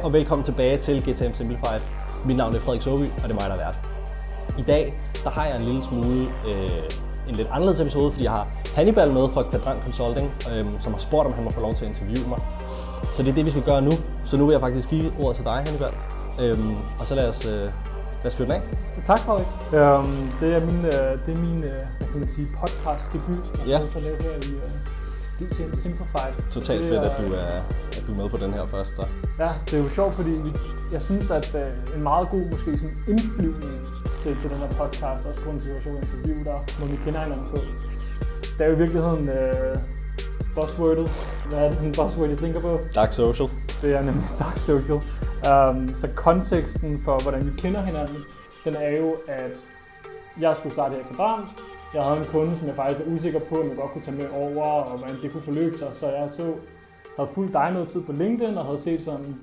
Hej og velkommen tilbage til GTM Simplified. Mit navn er Frederik Soby, og det er mig, der er vært. I dag der har jeg en lille smule øh, en lidt anderledes episode, fordi jeg har Hannibal med fra Quadrant Consulting, øh, som har spurgt, om han må få lov til at interviewe mig. Så det er det, vi skal gøre nu. Så nu vil jeg faktisk give ordet til dig, Hannibal. Øh, og så lad os, øh, lad os fyre den af. Tak, Frederik. Um, det er min, uh, det er min uh, hvad kan man sige, podcast debut, som Ja. jeg har lavet her i uh, DTM Simplified. Totalt fedt, at du, er, at du er med på den her først. Så. Ja, det er jo sjovt, fordi jeg synes, at uh, en meget god måske sådan indflyvning til, til den her podcast, også grund til, så interview der, hvor vi kender hinanden på. Det er jo i virkeligheden uh, buzzwordet. Hvad er det, den buzzword, jeg tænker på? Dark Social. Det er nemlig Dark Social. Um, så konteksten for, hvordan vi kender hinanden, den er jo, at jeg skulle starte her i Quadrant. Jeg havde en kunde, som jeg faktisk var usikker på, om jeg godt kunne tage med over, og hvordan det kunne forløbe sig. Så jeg så, havde fulgt dig noget tid på LinkedIn, og havde set sådan,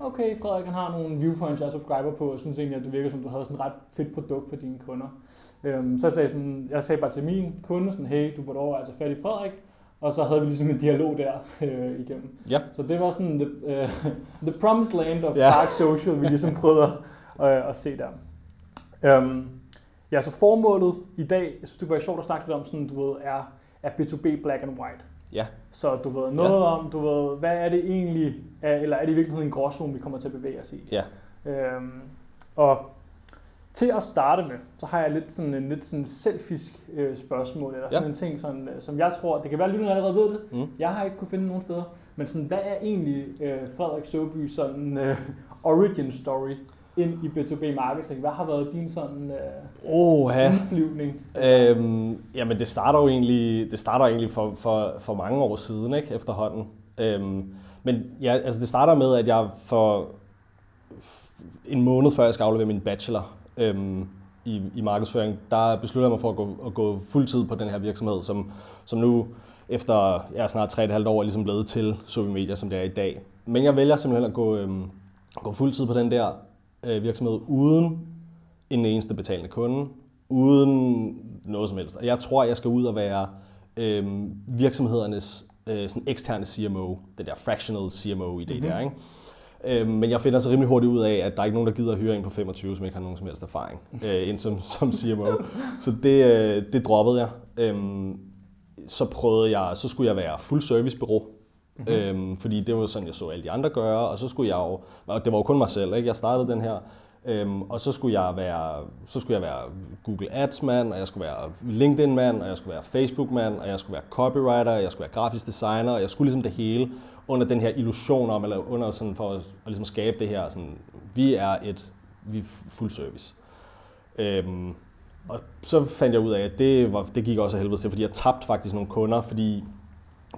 okay, Frederik han har nogle viewpoints, jeg er subscriber på, og synes egentlig, at det virker som, du havde sådan et ret fedt produkt for dine kunder. Um, så jeg sagde, sådan, jeg sagde bare til min kunde, sådan, hey, du burde at tage fat i Frederik. Og så havde vi ligesom en dialog der øh, igennem. Ja. Så det var sådan the, uh, the promised land of Ja. dark social, vi ligesom prøvede at, øh, at se der. Um, ja, så formålet i dag, jeg synes det var sjovt at snakke lidt om, sådan, du ved, er, er B2B black and white. Ja. Så du ved noget ja. om, du ved, hvad er det egentlig, er- eller er det i virkeligheden en gråzone, vi kommer til at bevæge os i? Ja. Øhm, og til at starte med, så har jeg lidt sådan en lidt sådan selfisk øh, spørgsmål, eller sådan Ja. en ting, sådan, øh, som jeg tror, det kan være, at lytterne allerede ved det, Mm. jeg har ikke kunne finde nogen steder, men sådan, hvad er egentlig øh, Frederik Søby sådan øh, origin story ind i B2B marketing? Hvad har været din sådan øh, Oha. indflyvning? Øhm, jamen det starter jo egentlig, det starter egentlig for, for, for mange år siden ikke, efterhånden. Øhm, men ja, altså det starter med, at jeg for en måned før jeg skal aflevere min bachelor øhm, i, i markedsføring, der besluttede jeg mig for at gå, at gå fuldtid på den her virksomhed, som, som nu efter ja, snart 3,5 år er ligesom blevet til Sobi Media, som det er i dag. Men jeg vælger simpelthen at gå, øhm, gå fuldtid på den der øh, virksomhed uden en eneste betalende kunde, uden noget som helst. Og jeg tror, jeg skal ud og være øh, virksomhedernes øh, sådan eksterne CMO, den der fractional CMO i det Mhm. mm-hmm. der, ikke? Øh, men jeg finder så rimelig hurtigt ud af, at der er ikke nogen, der gider at hyre en på 25, som ikke har nogen som helst erfaring øh, ind som, som CMO. Så det, øh, det droppede jeg. Øhm, så prøvede jeg, så skulle jeg være fuld servicebureau. Mm-hmm. Øhm, fordi det var sådan, jeg så alle de andre gøre, og så skulle jeg jo, og det var jo kun mig selv, ikke? jeg startede den her, øhm, og så skulle jeg være, så skulle jeg være Google Ads mand, og jeg skulle være LinkedIn mand, og jeg skulle være Facebook mand, og jeg skulle være copywriter, og jeg skulle være grafisk designer, og jeg skulle ligesom det hele under den her illusion om, eller under sådan for at, at ligesom skabe det her, sådan, vi er et, vi er fuld service. Øhm, og så fandt jeg ud af, at det, var, det gik også af helvede til, fordi jeg tabte faktisk nogle kunder, fordi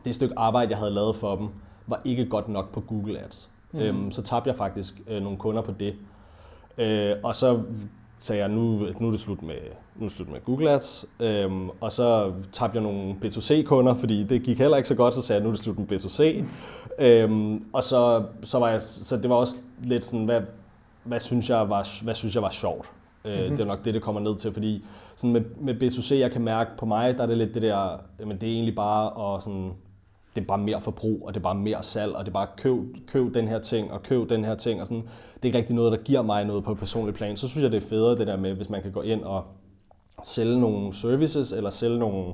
det stykke arbejde, jeg havde lavet for dem, var ikke godt nok på Google Ads. Mm. Øhm, så tabte jeg faktisk øh, nogle kunder på det. Øh, og så sagde jeg, nu, nu er det slut med, nu er det slut med Google Ads. Øhm, og så tabte jeg nogle B2C-kunder, fordi det gik heller ikke så godt, så sagde jeg, nu er det slut med B2C. øhm, og så, så, var jeg, så det var også lidt sådan, hvad, hvad, synes, jeg var, hvad synes jeg var sjovt? Øh, Mhm. Det er nok det, det kommer ned til, fordi sådan med, med B2C, jeg kan mærke på mig, der er det lidt det der, jamen det er egentlig bare at sådan, det er bare mere forbrug, og det er bare mere salg, og det er bare køb, køb den her ting, og køb den her ting, og sådan. Det er ikke rigtig noget, der giver mig noget på et personligt plan. Så synes jeg, det er federe det der med, hvis man kan gå ind og sælge nogle services, eller sælge nogle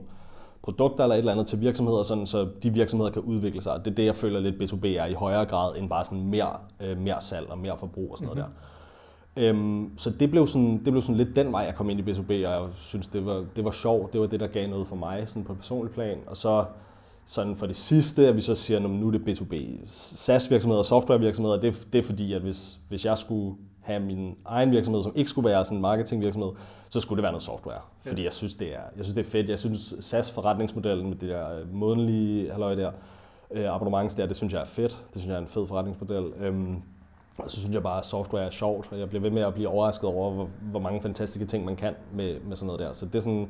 produkter eller et eller andet til virksomheder, sådan, så de virksomheder kan udvikle sig. Det er det, jeg føler lidt B2B er i højere grad, end bare sådan mere, øh, mere salg og mere forbrug og sådan noget der. Øhm, så det blev, sådan, det blev sådan lidt den vej, jeg kom ind i B2B, og jeg synes, det var, det var sjovt. Det var det, der gav noget for mig sådan på et personligt plan. Og så sådan for det sidste, at vi så siger, at nu er det B2B. SaaS-virksomheder og softwarevirksomheder, det, det er fordi, at hvis, hvis jeg skulle have min egen virksomhed, som ikke skulle være sådan en marketingvirksomhed, så skulle det være noget software. Fordi jeg synes, det er, jeg synes, det er fedt. Jeg synes, SaaS-forretningsmodellen med det der månedlige halløj der, øh, abonnements der, det synes jeg er fedt. Det synes jeg er en fed forretningsmodel. Øhm, og så synes jeg bare, at software er sjovt, og jeg bliver ved med at blive overrasket over, hvor, hvor mange fantastiske ting man kan med, med sådan noget der. Så det er sådan,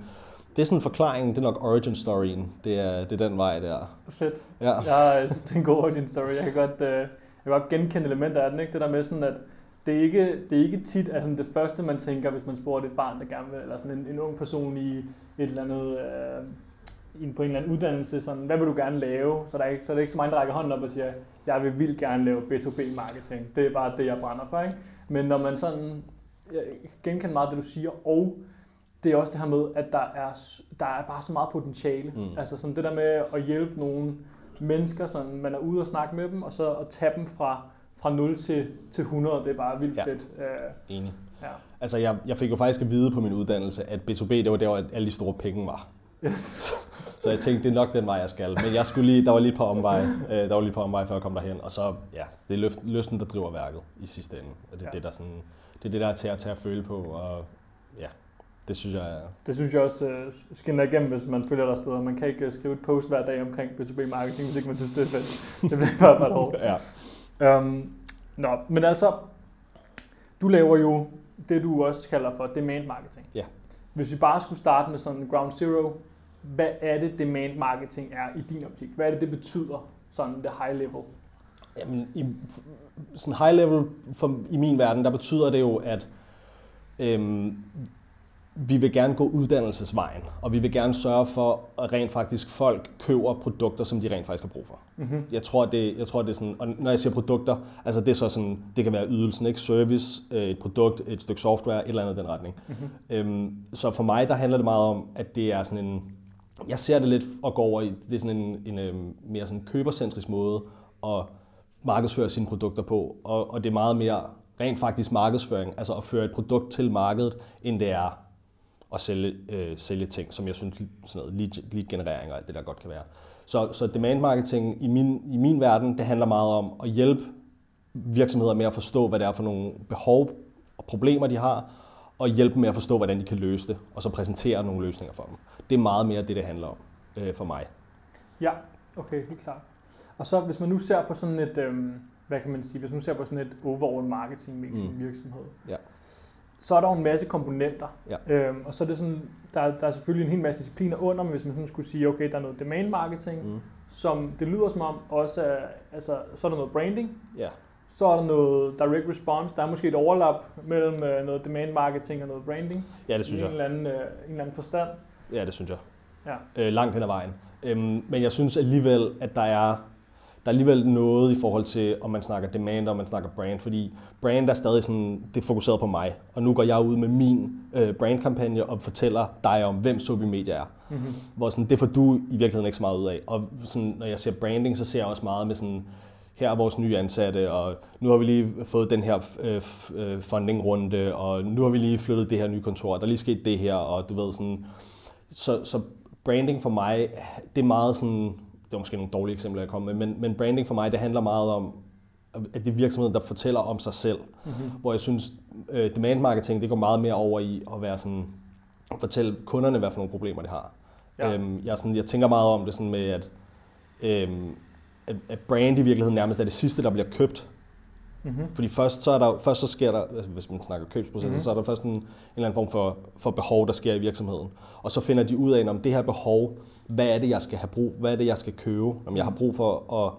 det er sådan en forklaring, det er nok origin storyen. Det er, det er den vej der. Fedt. Ja. Jeg synes, det er en god origin story. Jeg kan godt, øh, jeg kan godt genkende elementer af den. Ikke? Det der med sådan, at det er ikke, det er ikke tit altså det første, man tænker, hvis man spurgte et barn, der gerne vil, eller sådan en, en ung person i et eller andet, øh, på en eller anden uddannelse, sådan, hvad vil du gerne lave? Så, der er ikke, så er det ikke så mange, der rækker hånden op og siger, jeg vil vildt gerne lave B2B-marketing. Det er bare det, jeg brænder for. Ikke? Men når man sådan, jeg genkender meget det, du siger, og det er også det her med, at der er, der er bare så meget potentiale. Mm. Altså sådan det der med at hjælpe nogle mennesker, sådan man er ude og snakke med dem, og så at tage dem fra, fra 0 til, til 100, det er bare vildt Ja. fedt. Uh, Enig. ja. Altså, jeg, jeg fik jo faktisk at vide på min uddannelse, at B2B, det var der, hvor alle de store penge var. Yes. Så jeg tænkte, det er nok den vej, jeg skal. Men jeg skulle lige, der var lige på omvej, øh, der var lige på omvej, før jeg kom derhen. Og så, ja, det er løft, lysten, der driver værket i sidste ende. Og det er ja. det, der sådan, det er det, der er til at tage at føle på. Og ja, det synes jeg er... Det synes jeg også uh, skinner igennem, hvis man følger der steder. Man kan ikke uh, skrive et post hver dag omkring B2B-marketing, hvis ikke man synes, det er fedt. Det bliver bare bare hårdt. Ja. Um, nå, men altså, du laver jo det, du også kalder for demand marketing. Ja. Hvis vi bare skulle starte med sådan ground zero, hvad er det demand marketing er i din optik? Hvad er det, det betyder, sådan det high level? Jamen, i, sådan high level for, i min verden, der betyder det jo, at øhm, vi vil gerne gå uddannelsesvejen, og vi vil gerne sørge for, at rent faktisk folk køber produkter, som de rent faktisk har brug for. Mm-hmm. Jeg tror, det, jeg tror, det er sådan, og når jeg siger produkter, altså det er så sådan, det kan være ydelsen, ikke? Service, øh, et produkt, et stykke software, et eller andet i den retning. Mm-hmm. Øhm, så for mig, der handler det meget om, at det er sådan en, jeg ser det lidt at gå over i, det er sådan en, en øhm, mere sådan købercentrisk måde at markedsføre sine produkter på, og, og det er meget mere rent faktisk markedsføring, altså at føre et produkt til markedet, end det er at sælge, øh, sælge ting, som jeg synes, sådan noget lead, lead generering og alt det der godt kan være. Så, så demand marketing i min, i min verden, det handler meget om at hjælpe virksomheder med at forstå, hvad det er for nogle behov og problemer, de har, og hjælpe dem med at forstå, hvordan de kan løse det, og så præsentere nogle løsninger for dem. Det er meget mere det, det handler om øh, for mig. Ja, okay, helt klart. Og så hvis man nu ser på sådan et, øhm, hvad kan man sige, hvis man nu ser på sådan et overall marketing med sin Mm. virksomhed, Ja. Så er der jo en masse komponenter. Ja. Øhm, og så er det sådan, der, er- der er selvfølgelig en hel masse discipliner under, men hvis man sådan skulle sige, okay, der er noget demand marketing, Mm. som det lyder som om også er, altså, så er der noget branding, Ja. så er der noget direct response, der er måske et overlap mellem øh, noget demand marketing og noget branding, ja, det synes jeg. en eller anden, øh, en eller anden forstand. Ja, det synes jeg. Ja. Øh, langt hen ad vejen. Øhm, men jeg synes alligevel, at der er, er alligevel noget i forhold til, om man snakker demand og om man snakker brand, fordi brand er stadig sådan, det er fokuseret på mig. Og nu går jeg ud med min øh, brandkampagne og fortæller dig om, hvem Sobi Media er. Mm-hmm. Hvor sådan, det får du i virkeligheden ikke så meget ud af. Og sådan, når jeg ser branding, så ser jeg også meget med sådan, her er vores nye ansatte, og nu har vi lige fået den her øh, øh, funding-runde, og nu har vi lige flyttet det her nye kontor, der er lige sket det her, og du ved sådan... Så, så branding for mig, det er meget sådan... Det er måske nogle dårlige eksempler, jeg kommer med, men, men branding for mig, det handler meget om, at det er virksomheden, der fortæller om sig selv. Mm-hmm. Hvor jeg synes, øh, demand marketing, det går meget mere over i at være sådan, fortælle kunderne, hvad for nogle problemer de har. Ja. Øhm, jeg, sådan, jeg tænker meget om det sådan med, at, øhm, at, at brand i virkeligheden nærmest er det sidste, der bliver købt. Mm-hmm. Fordi først så, er der, først så sker der, altså hvis man snakker købsprocesser, Mhm. mm-hmm. så er der først en, en eller anden form for, for behov, der sker i virksomheden. Og så finder de ud af, om det her behov, hvad er det, jeg skal have brug, hvad er det, jeg skal købe? Om jeg har brug for at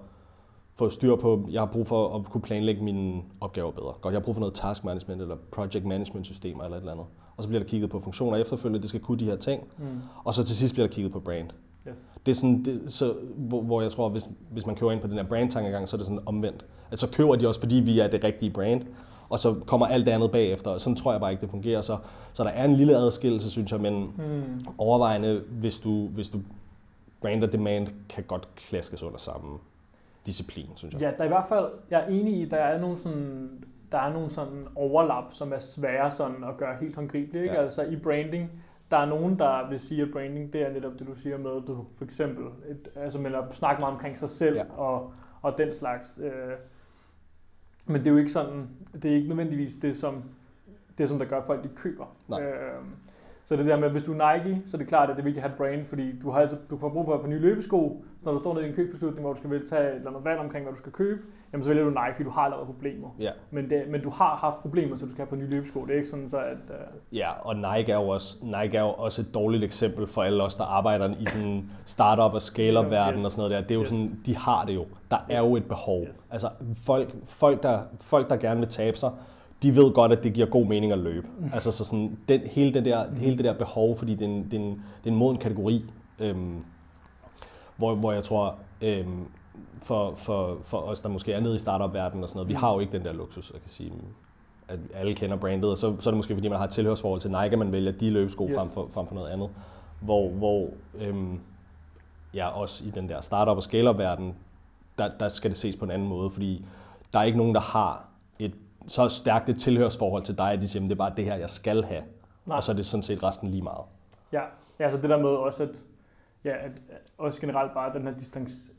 få styr på, jeg har brug for at kunne planlægge mine opgaver bedre. Godt, jeg har brug for noget task management eller project management systemer eller et eller andet. Og så bliver der kigget på funktioner efterfølgende, det skal kunne de her ting. Mm. Og så til sidst bliver der kigget på brand. Yes. Det er sådan, det, så, hvor, hvor jeg tror, hvis, hvis man køber ind på den her brand-tankegang, så er det sådan omvendt. At så køber de også, fordi vi er det rigtige brand, og så kommer alt det andet bagefter. Og sådan tror jeg bare ikke, det fungerer. Så, så der er en lille adskillelse, synes jeg, men Mm. overvejende, hvis du, hvis du brand og demand kan godt klaskes under samme disciplin, synes jeg. Ja, der er i hvert fald, jeg er enig i, der er nogle sådan, der er nogle sådan overlap, som er svære sådan at gøre helt håndgribelige. Ikke? Ja. Altså i branding, der er nogen, der vil sige, at branding, det er netop det, du siger med, at du for eksempel, et, altså med at snakke meget omkring sig selv Ja. og, og den slags. Øh, men det er jo ikke sådan, det er ikke nødvendigvis det, som, det, som der gør at folk, de køber. Nej. Øh, så det der med, at hvis du er Nike, så er det klart, at det er vigtigt at have et brand, fordi du har altid, du får brug for et par nye løbesko. Så når du står nede i en købsbeslutning, hvor du skal tage et eller andet valg omkring, hvad du skal købe, jamen så vælger du Nike, fordi du har allerede problemer. Ja. Men, det, men du har haft problemer, så du skal have på nye løbesko. Det er ikke sådan, så at... Uh, Ja, og Nike er, jo også, Nike er jo også et dårligt eksempel for alle os, der arbejder i sådan startup og scale-up verden Yes. og sådan noget der. Det er jo Yes. sådan, de har det jo. Der er jo et behov. Yes. Altså folk, folk, der, folk, der gerne vil tabe sig, de ved godt, at det giver god mening at løbe. Altså så sådan, den, hele, det der, hele det der behov, fordi det er en, det er en, det er en moden kategori. Øhm, hvor, hvor jeg tror, øhm, for, for, for os, der måske er nede i startup-verdenen og sådan noget, vi Mm. har jo ikke den der luksus, jeg kan sige, at alle kender brandet, og så, så er det måske, fordi man har et tilhørsforhold til Nike, at man vælger de løbesko Yes. frem, for, frem for noget andet. Hvor, hvor øhm, ja, også i den der startup- og scale-up-verden, der, der skal det ses på en anden måde, fordi der er ikke nogen, der har så stærkt et tilhørsforhold til dig, at de siger, "Jamen, det er bare det her, jeg skal have. Nej. Og så er det sådan set resten lige meget. Ja, ja altså det der med også, at, ja, at, også generelt bare den her distans,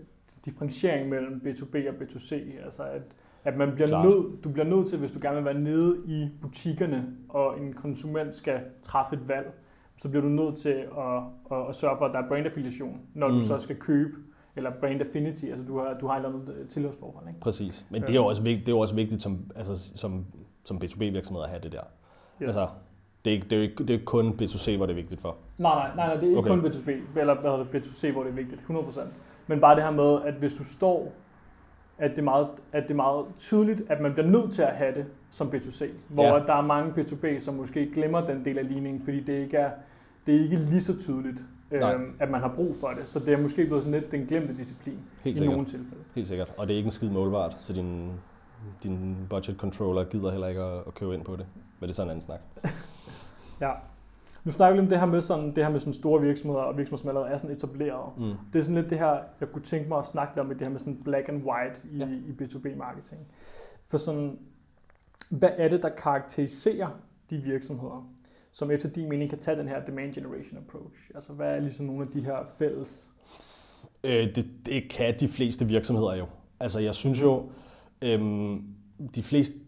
differentiering mellem B2B og B2C, altså at, at man bliver Klart. nødt, du bliver nødt til, hvis du gerne vil være nede i butikkerne, og en konsument skal træffe et valg, så bliver du nødt til at, at, at sørge for, at der er brand affiliation, når mm. du så skal købe, eller brand affinity, altså du har, du har et eller andet tilhørsforhold. Ikke? Præcis. Men det er jo også vigtigt, det er også vigtigt som, altså, som, som B2B-virksomhed at have det der. Yes. Altså, det er, ikke, det, er ikke, det er ikke kun B2C, hvor det er vigtigt for. Nej, nej, nej, nej, det er ikke okay. Kun B2B, eller hvad hedder det, B2C, hvor det er vigtigt, 100%. Men bare det her med, at hvis du står, at det er meget, at det er meget tydeligt, at man bliver nødt til at have det som B2C. Hvor ja. der er mange B2B, som måske glemmer den del af ligningen, fordi det ikke er, det er ikke lige så tydeligt, Nej. øhm, at man har brug for det. Så det er måske blevet sådan lidt den glemte disciplin Helt i sikkert. nogle tilfælde. Helt sikkert. Og det er ikke en skid målbart, så din, din budget controller gider heller ikke at, at købe ind på det. Men det er sådan en anden snak. Ja. Nu snakker vi om det her med sådan, det her med sådan store virksomheder og virksomheder, som allerede er sådan etableret. Mm. Det er sådan lidt det her, jeg kunne tænke mig at snakke om, det her med sådan black and white i. Ja. i B2B-marketing. For sådan, hvad er det, der karakteriserer de virksomheder, som efter din mening kan tage den her demand generation approach? Altså, hvad er ligesom nogle af de her fælles? Øh, det, det kan de fleste virksomheder jo. Altså, jeg synes jo, øhm, de fleste,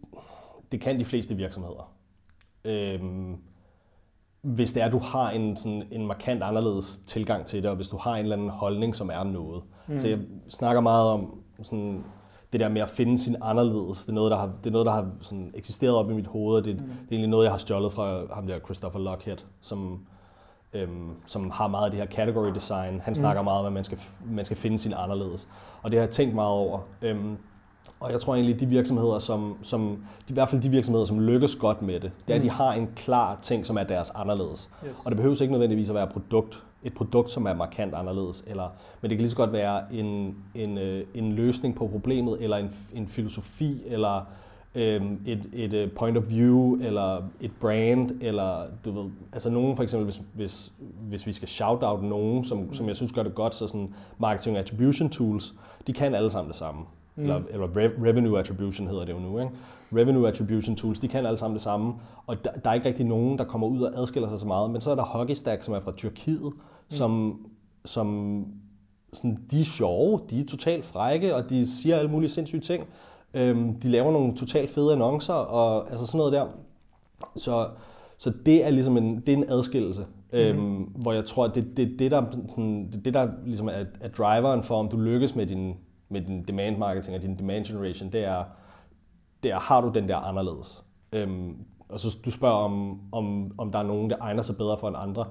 det kan de fleste virksomheder. Øhm, hvis det er, at du har en, sådan, en markant anderledes tilgang til det, og hvis du har en eller anden holdning, som er noget. Mm. Så jeg snakker meget om sådan, det der med at finde sin anderledes. Det er noget, der har, det er noget, der har sådan, eksisteret op i mit hoved, og det, mm. det er egentlig noget, jeg har stjålet fra ham der Christopher Lockhead, som, øhm, som har meget af det her category design. Han snakker meget om, at man skal, man skal finde sin anderledes. Og det har jeg tænkt meget over. Øhm, og jeg tror egentlig, de virksomheder, som, som, i hvert fald de virksomheder, som lykkes godt med det, det er, at de har en klar ting, som er deres anderledes. Yes. Og det behøver ikke nødvendigvis at være produkt, et produkt, som er markant anderledes, eller, men det kan lige så godt være en, en, øh, en løsning på problemet, eller en, en filosofi, eller øhm, et, et øh, point of view, eller et brand, eller du ved, altså nogen for eksempel, hvis, hvis, hvis vi skal shout-out nogen, som, som jeg synes gør det godt, så sådan marketing attribution tools, de kan alle sammen det samme. Mm. Eller, eller re- revenue attribution hedder det jo nu, ikke? Revenue attribution tools, de kan alle sammen det samme, og der, der er ikke rigtig nogen, der kommer ud og adskiller sig så meget, men så er der Hockeystack, som er fra Tyrkiet, mm. som, som sådan, de er sjove, de er totalt frække, og de siger alle mulige sindssyge ting. Øhm, de laver nogle totalt fede annoncer, og altså sådan noget der. Så, så det er ligesom en, det er en adskillelse, mm. øhm, hvor jeg tror, at det, det, det, der, sådan, det, det der ligesom er, er driveren for, om du lykkes med din, med din demand marketing og din demand generation, det er, det er har du den der anderledes? Øhm, og så du spørger, om, om, om der er nogen, der egner sig bedre for end andre.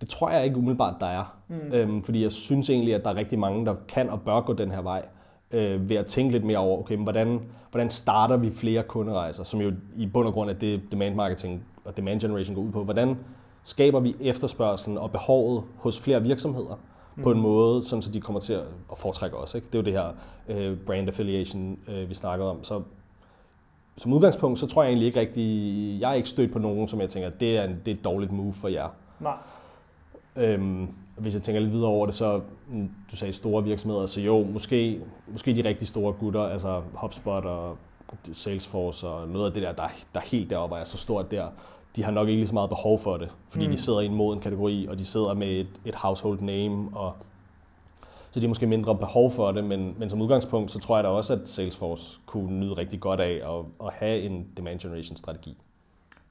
Det tror jeg ikke umiddelbart, der er. Mm. Øhm, fordi jeg synes egentlig, at der er rigtig mange, der kan og bør gå den her vej. Øh, ved at tænke lidt mere over, okay, men hvordan, hvordan starter vi flere kunderejser, som jo i bund og grund er det demand marketing og demand generation går ud på. Hvordan skaber vi efterspørgselen og behovet hos flere virksomheder mm. på en måde, sådan så de kommer til at, at foretrække os. Ikke? Det er jo det her øh, brand affiliation, øh, vi snakkede om. Så som udgangspunkt, så tror jeg egentlig ikke rigtig, jeg er ikke stødt på nogen, som jeg tænker, det er, en, det er et dårligt move for jer. Nej. Øhm, hvis jeg tænker lidt videre over det, så mm, du sagde store virksomheder, så jo, måske, måske de rigtig store gutter, altså HubSpot og Salesforce og noget af det der, der, der er helt deroppe er så stort der, de har nok ikke lige så meget behov for det, fordi mm. de sidder i en moden kategori, og de sidder med et, et household name, og så de har måske mindre behov for det, men, men som udgangspunkt, så tror jeg da også, at Salesforce kunne nyde rigtig godt af at, at have en demand generation strategi.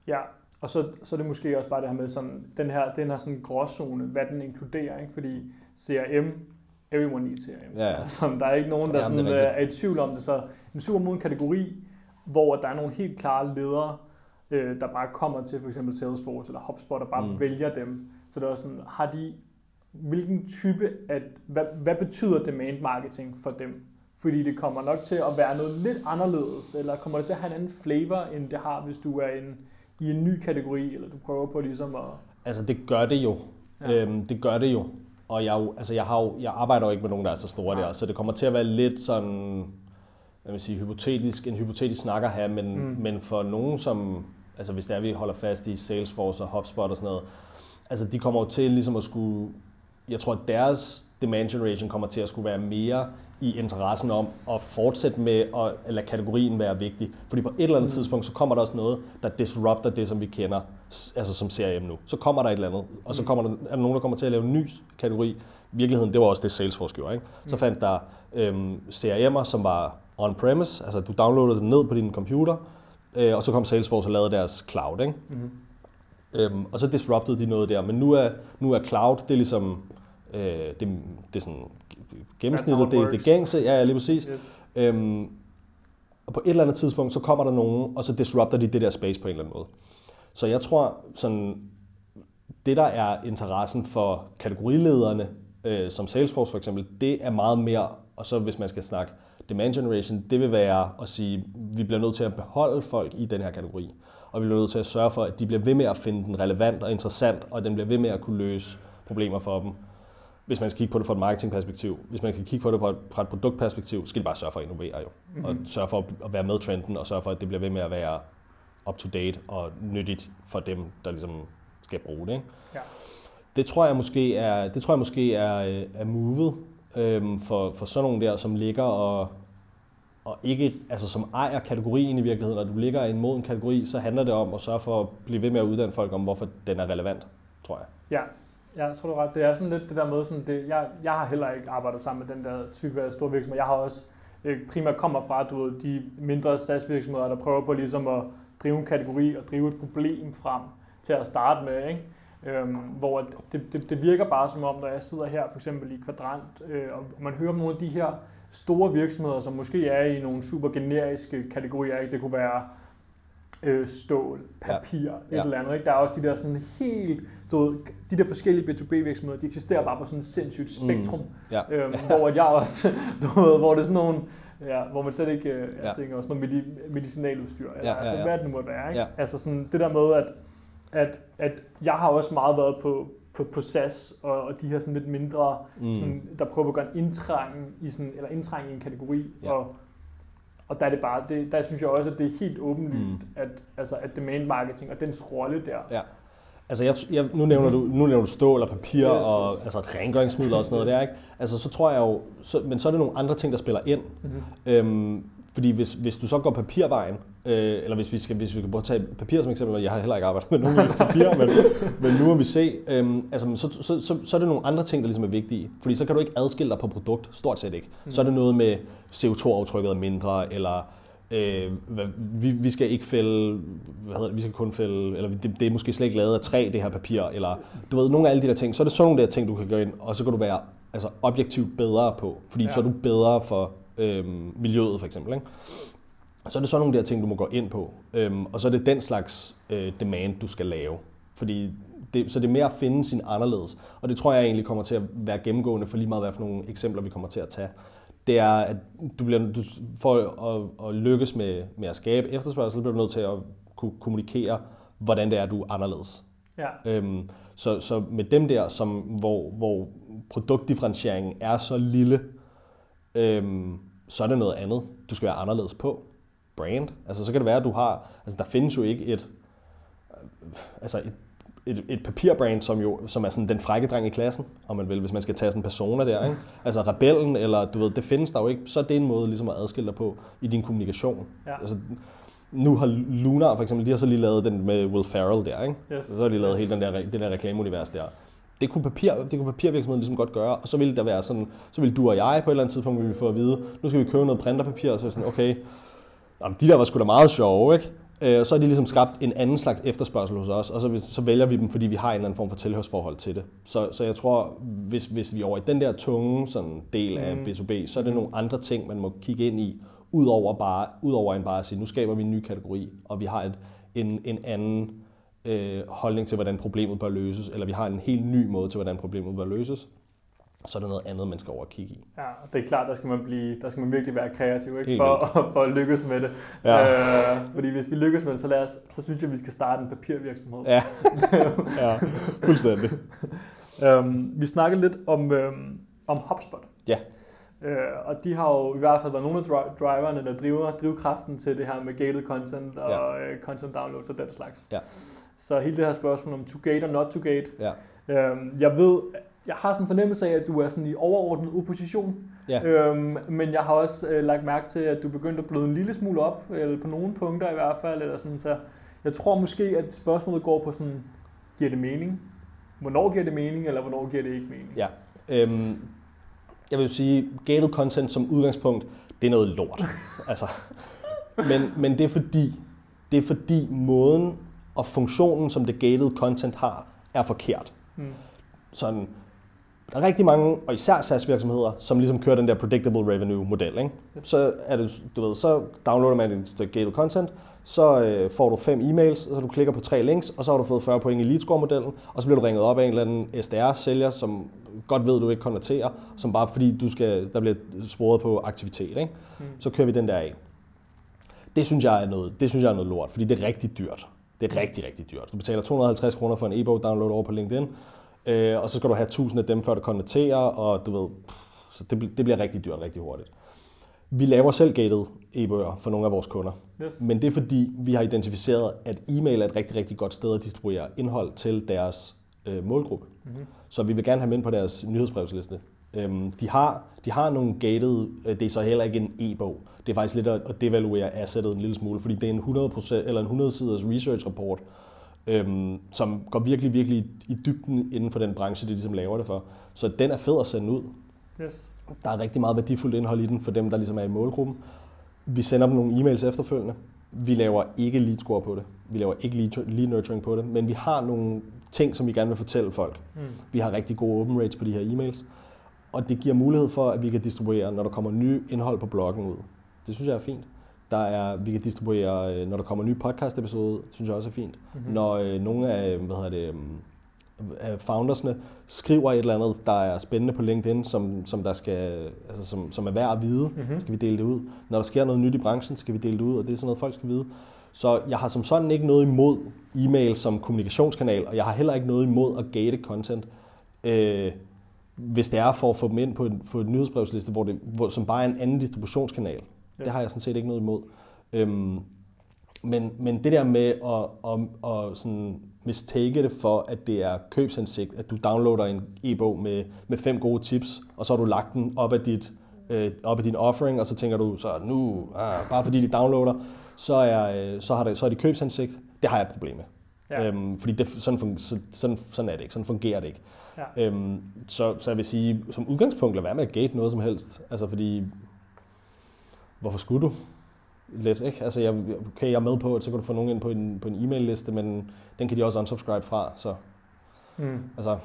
Ja, og så, så er det måske også bare det her med sådan, den her, den her sådan gråzone, hvad den inkluderer, ikke? fordi CRM, everyone needs CRM. Ja, ja. Altså, der er ikke nogen, der Jamen, sådan, er er, er i tvivl om det. Så en super moden kategori, hvor der er nogle helt klare ledere, øh, der bare kommer til for eksempel Salesforce eller HubSpot og bare mm. Vælger dem. Så det er også sådan, har de, hvilken type af, hvad, hvad betyder demand marketing for dem? Fordi det kommer nok til at være noget lidt anderledes, eller kommer det til at have en anden flavor, end det har, hvis du er en, i en ny kategori, eller du prøver på ligesom at... Altså det gør det jo. Ja. Ja. Øhm, det gør det jo. og jeg, altså jeg, har jo, jeg arbejder jo ikke med nogen, der er så store Nej. der, så det kommer til at være lidt sådan, jeg vil sige, hypotetisk, en hypotetisk snak at have, men, Mm. men for nogen, som, altså hvis det er, vi holder fast i Salesforce og HubSpot og sådan noget, altså de kommer jo til ligesom at skulle, jeg tror, at deres demand generation kommer til at skulle være mere i interessen om at fortsætte med at lade kategorien være vigtig. Fordi på et eller andet Mm. tidspunkt, så kommer der også noget, der disrupter det, som vi kender, altså som CRM nu. Så kommer der et eller andet, og så Mm. kommer der, er der nogen, der kommer til at lave en ny kategori. I virkeligheden, det var også det Salesforce gjorde. Ikke? Så Mm. fandt der øhm, CRM'er, som var on-premise, altså du downloadede dem ned på din computer, øh, og så kom Salesforce og lavede deres cloud. Ikke? Mm. Øhm, og så disruptede de noget der, men nu er, nu er cloud, det er ligesom, øh, det, det er sådan gennemsnittet, it det, det gængse, ja, ja, lige præcis. Yes. Øhm, og på et eller andet tidspunkt, så kommer der nogen, og så disrupter de det der space på en eller anden måde. Så jeg tror, sådan, det der er interessen for kategorilederne, øh, som Salesforce for eksempel, det er meget mere, og så hvis man skal snakke demand generation, det vil være at sige, vi bliver nødt til at beholde folk i den her kategori, og vi bliver nødt til at sørge for, at de bliver ved med at finde den relevant og interessant, og den bliver ved med at kunne løse problemer for dem. Hvis man skal kigge på det fra et marketingperspektiv, hvis man kan kigge på det fra et, fra et produktperspektiv, skal de bare sørge for at innovere jo. Mm-hmm. Og sørge for at være med trenden, og sørge for, at det bliver ved med at være up-to-date og nyttigt for dem, der ligesom skal bruge det. Ikke? Ja. Det tror jeg måske er, det tror jeg måske er, er movet øhm, for, for sådan nogle der, som ligger og, og ikke, altså som ejer kategorien i virkeligheden, og du ligger i en moden kategori, så handler det om at sørge for at blive ved med at uddanne folk om, hvorfor den er relevant, tror jeg. Ja, jeg tror du ret. Det er sådan lidt det der med, sådan det, jeg, jeg har heller ikke arbejdet sammen med den der type af store virksomheder. Jeg har også øh, primært kommer fra du ved, de mindre SaaS-virksomheder, der prøver på ligesom at drive en kategori og drive et problem frem til at starte med. Ikke? Øhm, hvor det, det, det virker bare som om, når jeg sidder her for eksempel i Kvadrant, øh, og man hører om nogle af de her store virksomheder, som måske er i nogle super generiske kategorier. Ikke? Det kunne være øh, stål, papir, ja. et Ja. eller andet. Ikke? Der er også de der sådan helt, du ved, de der forskellige B2B-virksomheder, de eksisterer bare på sådan et sindssygt spektrum, Ja. øhm, hvor at jeg også, du ved, hvor det er sådan nogle, ja, hvor man slet ikke, øh, jeg Ja. tænker også noget medi- medicinaludstyr, eller Ja, ja, altså ja. hvad det nu måtte være, ikke? Ja. Altså sådan det der med, at, at, at jeg har også meget været på, på, på SAS og, og de her sådan lidt mindre, mm. sådan, der prøver at gøre en indtrængen i sådan, eller indtrængen i en kategori, Ja. og og der er det bare, det, der synes jeg også, at det er helt åbenlyst, mm. at, altså, at demand marketing og dens rolle der, Ja. Altså, jeg, jeg, nu, nævner du, nu nævner du stål og papir Yes, og yes. altså, rengøringsmidler og sådan noget der, ikke? Altså, så tror jeg jo, så, men så er det nogle andre ting, der spiller ind. mm-hmm. Øhm, fordi hvis, hvis du så går papirvejen, øh, eller hvis vi, skal, hvis vi kan tage papir som eksempel, jeg har heller ikke arbejdet med nogen papir, men, men nu må vi se, øhm, altså, så, så, så, så er det nogle andre ting, der ligesom er vigtige. Fordi så kan du ikke adskille dig på produkt, stort set ikke. Så er det noget med CO2-aftrykket er mindre, eller øh, hvad, vi, vi skal ikke fælde, hvad hedder det, vi skal kun fælde, eller det, det er måske slet ikke lavet af træ, det her papir, eller du ved, nogle af alle de der ting, så er det sådan nogle der ting, du kan gå ind, og så kan du være altså, objektivt bedre på, fordi ja. så er du bedre for øhm, miljøet for eksempel. Ikke? Så er det sådan nogle der ting, du må gå ind på, øhm, og så er det den slags øh, demand, du skal lave. Fordi det, så det er mere at finde sin anderledes, og det tror jeg egentlig kommer til at være gennemgående for lige meget, hvad for nogle eksempler vi kommer til at tage det er, at du bliver, du, for at, at lykkes med, med at skabe efterspørgsel, så bliver du nødt til at kunne kommunikere, hvordan det er, du er anderledes. ja, Øhm, så, så med dem der, som, hvor, hvor produktdifferentieringen er så lille, øhm, så er det noget andet, du skal være anderledes på. Brand. Altså så kan det være, at du har, altså der findes jo ikke et, altså et, et, et papirbrand, som jo som er sådan den frække dreng i klassen, om man vil, hvis man skal tage sådan en persona der, ikke? Altså rebellen, eller du ved, det findes der jo ikke, så er det en måde ligesom at adskille dig på i din kommunikation. Ja. Altså, nu har Lunar for eksempel, de har så lige lavet den med Will Ferrell der, ikke? Yes. Så har de lavet hele den der, det der reklameunivers der. Det kunne, papir, det kunne papirvirksomheden ligesom godt gøre, og så ville der være sådan, så ville du og jeg på et eller andet tidspunkt ville vi få at vide, nu skal vi købe noget printerpapir, og så er sådan, okay, jamen, de der var sgu da meget sjove, ikke? Øh, så har de ligesom skabt en anden slags efterspørgsel hos os, og så, så vælger vi dem, fordi vi har en eller anden form for tilhørsforhold til det. Så, så jeg tror, hvis, hvis vi er over i den der tunge sådan del af Mm. B2B, så er det nogle andre ting, man må kigge ind i, udover, bare, udover en bare at sige, nu skaber vi en ny kategori, og vi har et, en, en anden øh, holdning til, hvordan problemet bør løses, eller vi har en helt ny måde til, hvordan problemet bør løses, så er der noget andet, man skal over og kigge i. Ja, det er klart, der skal man, blive, der skal man virkelig være kreativ ikke? For, for at lykkes med det. Ja. Øh, fordi hvis vi lykkes med det, så, lad os, så synes jeg, vi skal starte en papirvirksomhed. Ja, ja fuldstændig. Øhm, vi snakkede lidt om, øhm, om HubSpot. Ja. Øh, og de har jo i hvert fald været nogle af dri- driverne, der driver drivkraften til det her med gated content og Ja. øh, content downloads og den slags. Ja. Så hele det her spørgsmål om to gate og not to gate. Ja. Øhm, jeg ved, jeg har sådan en fornemmelse af, at du er sådan i overordnet opposition. Ja. Øhm, men jeg har også øh, lagt mærke til, at du er begyndt at bløde en lille smule op, eller på nogle punkter i hvert fald. Eller sådan, så jeg tror måske, at spørgsmålet går på sådan, giver det mening? Hvornår giver det mening, eller hvornår giver det ikke mening? Ja. Øhm, jeg vil sige, gated content som udgangspunkt, det er noget lort. altså. men, men det er fordi, det er fordi måden og funktionen, som det gated content har, er forkert. Mm. Sådan, der er rigtig mange, og især SaaS-virksomheder, som ligesom kører den der predictable revenue-model. Ikke? Så, er det, du ved, så downloader man et stykke gated content, så øh, får du fem e-mails, og så du klikker på tre links, og så har du fået 40 point i lead score-modellen, og så bliver du ringet op af en eller anden SDR-sælger, som godt ved, du ikke konverterer, som bare fordi du skal, der bliver sporet på aktivitet. Ikke? Mm. Så kører vi den der af. Det synes jeg er noget, det synes jeg er noget lort, fordi det er rigtig dyrt. Det er rigtig, rigtig dyrt. Du betaler 250 kroner for en e-bog download over på LinkedIn, øh, og så skal du have 1000 af dem, før du konverterer, og du ved, pff, så det, det bliver rigtig dyrt rigtig hurtigt. Vi laver selv gated e-bøger for nogle af vores kunder, Yes. men det er fordi, vi har identificeret, at e-mail er et rigtig, rigtig godt sted at distribuere indhold til deres øh, målgruppe. Mm-hmm. Så vi vil gerne have dem ind på deres nyhedsbrevsliste. Øhm, de, har, de har nogle gated, øh, det er så heller ikke en e-bog. Det er faktisk lidt at, devaluere assettet en lille smule, fordi det er en 100%, eller en 100 siders research rapport, øhm, som går virkelig, virkelig i, dybden inden for den branche, de ligesom laver det for. Så den er fed at sende ud. Yes. Der er rigtig meget værdifuldt indhold i den for dem, der ligesom er i målgruppen. Vi sender dem nogle e-mails efterfølgende. Vi laver ikke lead score på det. Vi laver ikke lead nurturing på det. Men vi har nogle ting, som vi gerne vil fortælle folk. Mm. Vi har rigtig gode open rates på de her e-mails. Og det giver mulighed for, at vi kan distribuere, når der kommer ny indhold på bloggen ud. Det synes jeg er fint. Der er, vi kan distribuere, øh, når der kommer en ny podcast episode, synes jeg også er fint. Mhm. Mm-hmm. Når øh, nogle af, hvad hedder det, af foundersne skriver et eller andet, der er spændende på LinkedIn, som, som, der skal, altså som, som er værd at vide, Mhm. skal vi dele det ud. Når der sker noget nyt i branchen, skal vi dele det ud, og det er sådan noget, folk skal vide. Så jeg har som sådan ikke noget imod e-mail som kommunikationskanal, og jeg har heller ikke noget imod at gate content, øh, hvis det er for at få dem ind på en, på en nyhedsbrevsliste, hvor det, hvor, som bare er en anden distributionskanal. Ja. Det har jeg sådan set ikke noget imod. Øhm, men, men det der med at, at, at sådan mistake det for, at det er købsansigt, at du downloader en e-bog med, med fem gode tips, og så har du lagt den op af, dit, øh, op af din offering, og så tænker du, så nu, ah, bare fordi de downloader, så er, øh, så, har det, så er det købsansigt. Det har jeg et problem med. Ja. Øhm, fordi det, sådan, sådan, sådan er det ikke. Sådan fungerer det ikke. Ja. Øhm, så, så jeg vil sige, som udgangspunkt, lad være med at gate noget som helst. Altså fordi, hvorfor skulle du? Lidt, ikke? Altså, jeg, okay, jeg er med på, at så kan du få nogen ind på en, på en e-mail-liste, men den kan de også unsubscribe fra, så Mm. altså,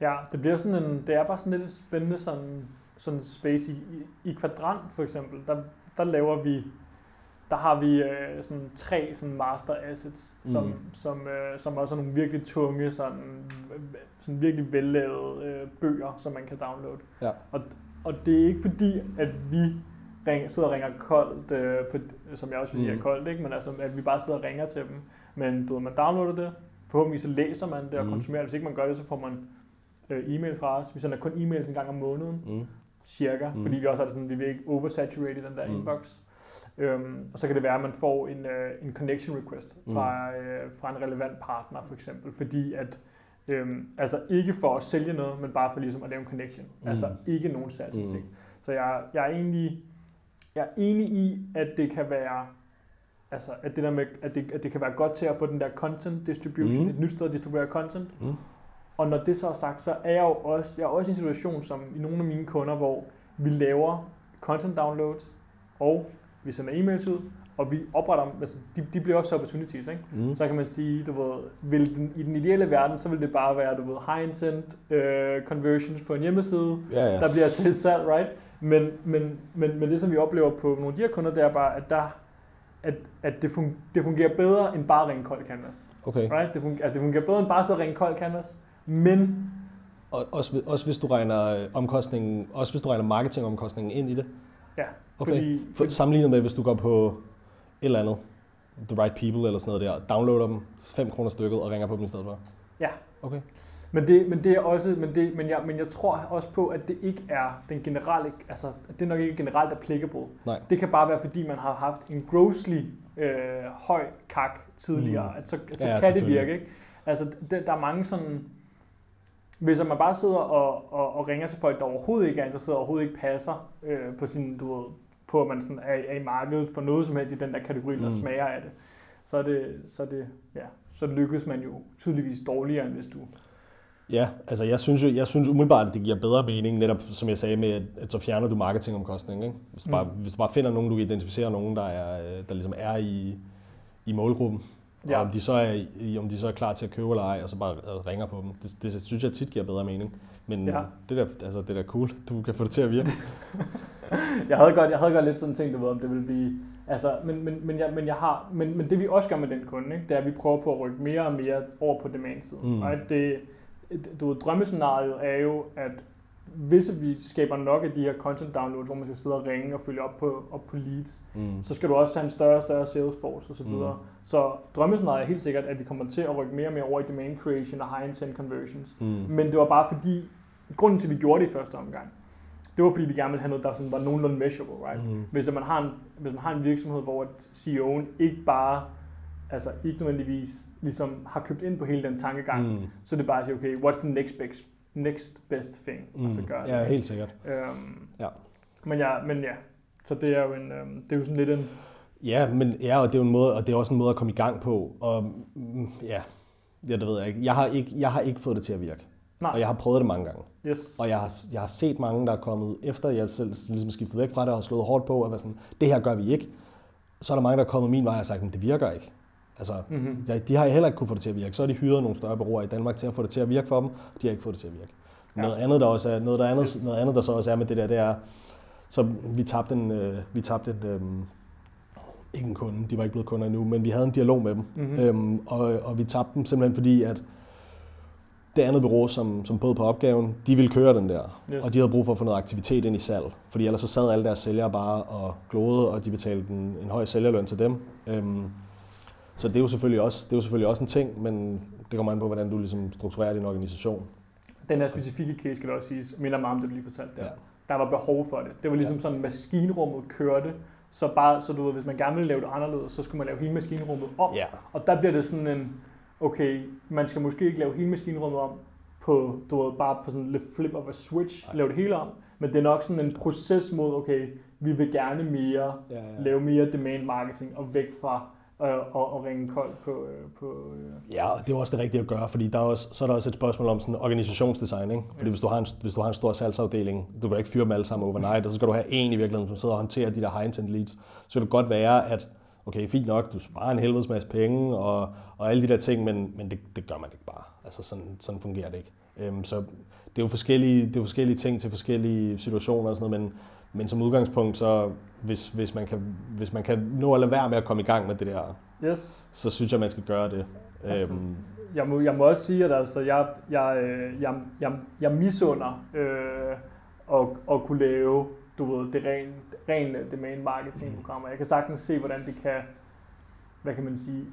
Ja, det bliver sådan en, det er bare sådan lidt spændende sådan, sådan space i, i, i kvadrant for eksempel, der, der laver vi, der har vi øh, sådan tre sådan master assets, som, Mm. som, øh, som også er nogle virkelig tunge, sådan, sådan virkelig vellavede øh, bøger, som man kan downloade. Ja. Og, og det er ikke fordi, at vi ring, sidder og ringer koldt, øh, på, som jeg også sige Mm. er koldt, ikke? men altså, at vi bare sidder og ringer til dem. Men du ved, man downloader det, forhåbentlig så læser man det og Mm. konsumerer det. Hvis ikke man gør det, så får man øh, e-mail fra os. Vi sender kun e-mails en gang om måneden, mm, cirka, Mm. fordi vi også har det sådan, vi vil ikke oversaturate den der Mm. inbox. Øhm, og så kan det være, at man får en, øh, en connection request Mm. fra, øh, fra en relevant partner, for eksempel, fordi at Øhm, altså ikke for at sælge noget, men bare for ligesom at lave en connection. Mm. Altså ikke nogen salgsting. Mm. Så jeg, jeg er egentlig jeg er enig i, at det kan være altså at det der med, at det, at det kan være godt til at få den der content distribution, Mm. et nyt sted at distribuere content. Mm. Og når det så er sagt, så er jeg jo også, jeg er også i en situation, som i nogle af mine kunder, hvor vi laver content downloads, og vi sender e-mails ud, og vi opretter dem, altså de, de bliver også opportunities, ikke? Mm. Så kan man sige, du ved, vil den, i den ideelle verden, så vil det bare være, du ved, high intent uh, conversions på en hjemmeside, Ja, ja. der bliver til et salg, right? Men, men, men, men det, som vi oplever på nogle af de her kunder, det er bare, at, der, at, at det, fun, det fungerer bedre end bare ringe kold canvas. Okay. Right? Det, fungerer, at det fungerer bedre end bare og ringe kold canvas. Men Og, også, også hvis du regner øh, omkostningen, også hvis du regner marketingomkostningen ind i det. Ja, Okay. fordi, For, sammenlignet med, hvis du går på et eller andet, The Right People eller sådan noget der, downloader dem 5 kroner stykket og ringer på dem i stedet for. Ja. Okay. Men det, men det er også, men, det, men, jeg, men jeg tror også på, at det ikke er den generelle, altså at det nok ikke generelt applicable. Nej. Det kan bare være, fordi man har haft en grossly øh, høj kak tidligere, mm. at så, at så Ja, kan det virke. Ikke? Altså, det, der er mange sådan... Hvis man bare sidder og, og, og ringer til folk, der overhovedet ikke er interesseret, overhovedet ikke passer øh, på sin, du ved, på at man sådan er, er i markedet for noget som helst i den der kategori, der Mm. smager af det, så er det, så er det, ja, så lykkes man jo tydeligvis dårligere, end hvis du... Ja, altså jeg synes, jo, jeg synes umiddelbart, at det giver bedre mening, netop som jeg sagde med, at, at så fjerner du marketingomkostningen. Ikke? Hvis, du Mm. bare, hvis du bare finder nogen, du kan identificere nogen, der, er, øh, der ligesom er i, i målgruppen, ja. Og om de, så er, om de så er klar til at købe eller ej, og så bare øh, ringer på dem. Det, det synes jeg tit giver bedre mening. Men Ja. det, der, altså, det er da cool, du kan få det til at virke. Jeg havde godt, jeg havde godt lidt sådan tænkt, du ved, om det ville blive... Altså, men, men, men, jeg, men, jeg har, men, men det vi også gør med den kunde, ikke, det er, at vi prøver på at rykke mere og mere over på demand-siden. Mm. Og at det, du ved, drømmescenariet er jo, at hvis vi skaber nok af de her content downloads, hvor man skal sidde og ringe og følge op på, op på leads, Mm. så skal du også have en større og større sales force osv. Mm. Så drømmescenariet er helt sikkert, at vi kommer til at rykke mere og mere over i demand creation og high intent conversions. Mm. Men det var bare fordi, grunden til, at vi gjorde det i første omgang, det var fordi, vi gerne ville have noget, der sådan var nogenlunde measurable, right? Mm. Hvis man har en, hvis man har en virksomhed, hvor CEO'en ikke bare, altså ikke nødvendigvis ligesom har købt ind på hele den tankegang, mm. Så er det bare at sige, okay, what's the next best, next best thing, mm. og så Mm. gør Ja, det. helt sikkert. Øhm, Ja. Men ja, men ja, så det er jo en, øhm, det er jo sådan lidt en, Ja, men ja, og det er jo en måde, og det er også en måde at komme i gang på. Og mm, ja, ja det ved jeg ikke. Jeg har ikke, jeg har ikke fået det til at virke. nej, Og jeg har prøvet det mange gange. yes, Og jeg har, jeg har set mange, der er kommet efter, jeg selv ligesom skiftet væk fra det og har slået hårdt på, at være sådan, det her gør vi ikke. Så er der mange, der er kommet min vej og har sagt, at det virker ikke. Altså, mm-hmm. de, de har heller ikke kunne få det til at virke. Så har de hyret nogle større bureauer i Danmark til at få det til at virke for dem. De har ikke fået det til at virke. Ja. Noget, andet, der også er, noget, der andet, noget andet, der så også er med det der, det er, så vi tabte en, øh, vi tabte en, øh, ikke en kunde, de var ikke blevet kunder endnu, men vi havde en dialog med dem. Mm-hmm. Øhm, og, og vi tabte dem simpelthen fordi, at det andet bureau, som, som bød på opgaven, de ville køre den der. Yes. Og de havde brug for at få noget aktivitet ind i salg. Fordi ellers så sad alle deres sælgere bare og glodede, og de betalte en, en høj sælgerløn til dem. Øhm, så det er, jo selvfølgelig også, det er jo selvfølgelig også en ting, men det kommer an på, hvordan du ligesom strukturerer din organisation. Den her specifikke case, skal det også siges, minder meget om det, du lige fortalte der. Ja. Der var behov for det. Det var ligesom sådan, maskinrummet kørte, så bare, så du ved, hvis man gerne ville lave det anderledes, så skulle man lave hele maskinrummet om. Ja, Og der bliver det sådan en, okay, man skal måske ikke lave hele maskinrummet om, på, du ved, bare på sådan lidt flip of a switch, Nej. lave det hele om, men det er nok sådan en proces mod, okay, vi vil gerne mere, ja, ja. lave mere demand marketing og væk fra og, og ringe koldt på, øh, på øh, Ja, og det er også det rigtige at gøre, fordi der er også, så er der også et spørgsmål om sådan organisationsdesign. Ikke? Fordi Ja. hvis, du har en, hvis du har en stor salgsafdeling, du kan ikke fyre dem alle sammen overnight, og så skal du have en i virkeligheden, som sidder og håndterer de der high intent leads. Så kan det godt være, at okay, fint nok, du sparer en helvedes masse penge og, og alle de der ting, men, men det, det gør man ikke bare. Altså sådan, sådan fungerer det ikke. Øhm, så det er jo forskellige, det er forskellige ting til forskellige situationer og sådan noget, men, men som udgangspunkt, så hvis, hvis, man kan, hvis man kan nå at lade være med at komme i gang med det der, yes, så synes jeg, man skal gøre det. Altså, Øhm, jeg må, jeg må også sige, at altså, jeg, jeg, øh, jeg, jeg, jeg misunder øh, at, at kunne lave du ved, det ren, ren demand marketing programmer. Jeg kan sagtens se, hvordan det kan, hvad kan man sige,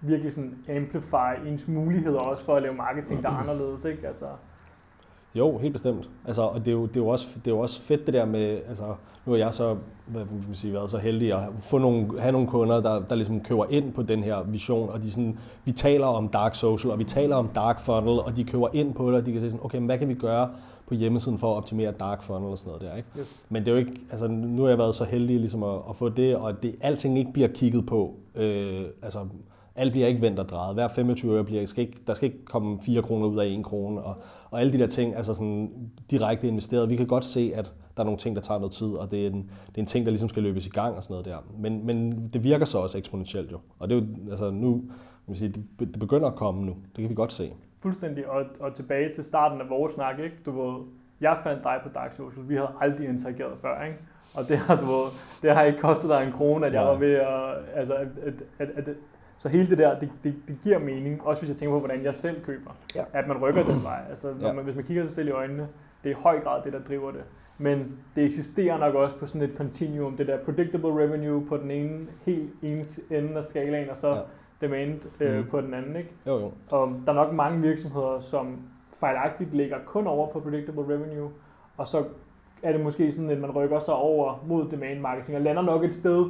virkelig sådan amplify ens muligheder også for at lave marketing, der er anderledes. Ikke? Altså, Jo, helt bestemt. Altså, og det er, jo, det, er jo også, det er jo også fedt det der med, altså, nu er jeg så, hvad kan man sige, været så heldig at få nogle, have nogle kunder, der, der ligesom køber ind på den her vision, og de sådan, vi taler om dark social, og vi taler om dark funnel, og de køber ind på det, og de kan sige sådan, okay, men hvad kan vi gøre på hjemmesiden for at optimere dark funnel og sådan noget der, ikke? Yes. Men det er jo ikke, altså nu har jeg været så heldig ligesom at, at få det, og det, alting ikke bliver kigget på, øh, altså alt bliver ikke vendt og drejet. Hver 25 øre bliver, skal ikke, der skal ikke komme 4 kroner ud af 1 krone, og, og alle de der ting, altså sådan direkte investeret. Vi kan godt se, at der er nogle ting, der tager noget tid, og det er en, det er en ting, der ligesom skal løbes i gang og sådan noget der. Men, men det virker så også eksponentielt jo. Og det er jo, altså nu, man sige, det, det begynder at komme nu. Det kan vi godt se. fuldstændig. Og, og tilbage til starten af vores snak, ikke? Du ved, jeg fandt dig på Dark Social. Vi havde aldrig interageret før, ikke? Og det har, du det har ikke kostet dig en krone, at jeg var ved at... Altså, at, at, at, at, så hele det der, det, det, det giver mening, også hvis jeg tænker på, hvordan jeg selv køber. Ja. At man rykker den vej. Altså, når Ja. man, hvis man kigger sig selv i øjnene, det er i høj grad det, der driver det. Men det eksisterer nok også på sådan et continuum, det der predictable revenue på den ene, helt ens ende af skalaen, og så Ja. demand øh, Mhm. på den anden, ikke? Jo, jo. Og der er nok mange virksomheder, som fejlagtigt ligger kun over på predictable revenue, og så er det måske sådan, at man rykker sig over mod demand marketing og lander nok et sted,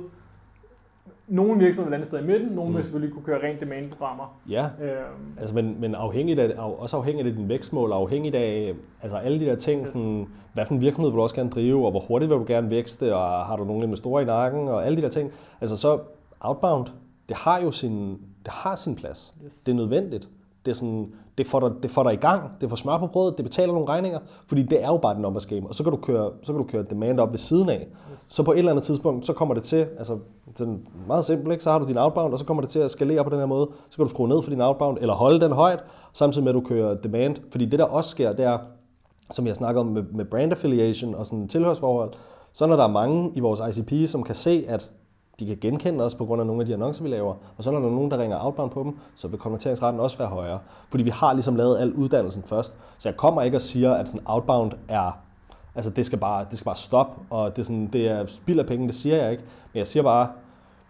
nogle virksomheder vil lande et sted i midten, nogle mm. vil selvfølgelig kunne køre rent demand-programmer. Ja, øhm. altså, men, men afhængigt af, også afhængigt af din vækstmål, afhængigt af altså alle de der ting, sådan, hvad for en virksomhed vil du også gerne drive, og hvor hurtigt vil du gerne vækste, og har du nogle investorer i nakken, og alle de der ting. Altså så outbound, det har jo sin, det har sin plads. Yes. Det er nødvendigt. Det, er sådan, det, får dig, det får dig i gang, det får smør på brødet, det betaler nogle regninger, fordi det er jo bare et numbers game, og så kan du køre, så kan du køre demand op ved siden af. Så på et eller andet tidspunkt, så kommer det til, altså den meget simpelt, ikke? så har du din outbound, og så kommer det til at skalere på den her måde, så kan du skrue ned for din outbound, eller holde den højt, samtidig med at du kører demand, fordi det der også sker, det er, som jeg snakker om med, med brand affiliation og sådan tilhørsforhold, så når der er mange i vores ICP, som kan se, at de kan genkende os på grund af nogle af de annoncer, vi laver. Og så når der er nogen, der ringer outbound på dem, så vil konverteringsraten også være højere. Fordi vi har ligesom lavet al uddannelsen først. Så jeg kommer ikke og siger, at sådan outbound er Altså det skal bare, det skal bare stoppe, og det er, sådan, det er spild af penge, det siger jeg ikke. Men jeg siger bare,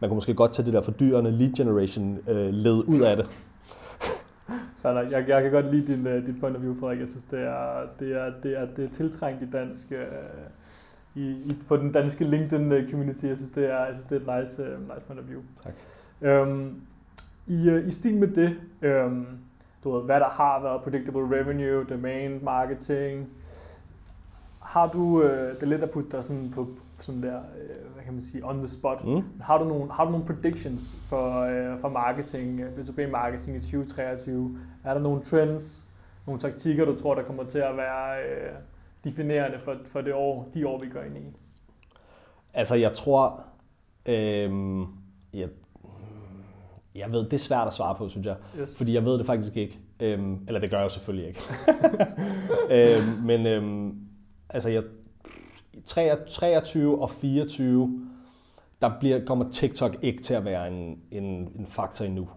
man kunne måske godt tage det der fordyrende lead generation øh, led ud af det. Så jeg, jeg kan godt lide din, uh, dit point of view, Frederik. Jeg synes, det er, det er, det er, det er tiltrængt i dansk, uh, i, i, på den danske LinkedIn-community. Jeg synes, det er, jeg synes, det er et nice, uh, nice point of view. Tak. Um, i, uh, I stil med det, um, du ved, hvad der har været predictable revenue, domain marketing, har du, uh, det er lidt at putte dig sådan på sådan der, uh, hvad kan man sige, on the spot. Mm. Har, du nogle, har du nogle predictions for, uh, for marketing, B2B marketing i 2023? Er der nogle trends, nogle taktikker, du tror, der kommer til at være uh, definerende for, for det år, de år, vi går ind i? Altså, jeg tror, øhm, jeg, jeg ved, det er svært at svare på, synes jeg. Yes. Fordi jeg ved det faktisk ikke. Øhm, eller det gør jeg selvfølgelig ikke. øhm, men øhm, altså, jeg, 23 og 24, der bliver, kommer TikTok ikke til at være en, en, en faktor endnu.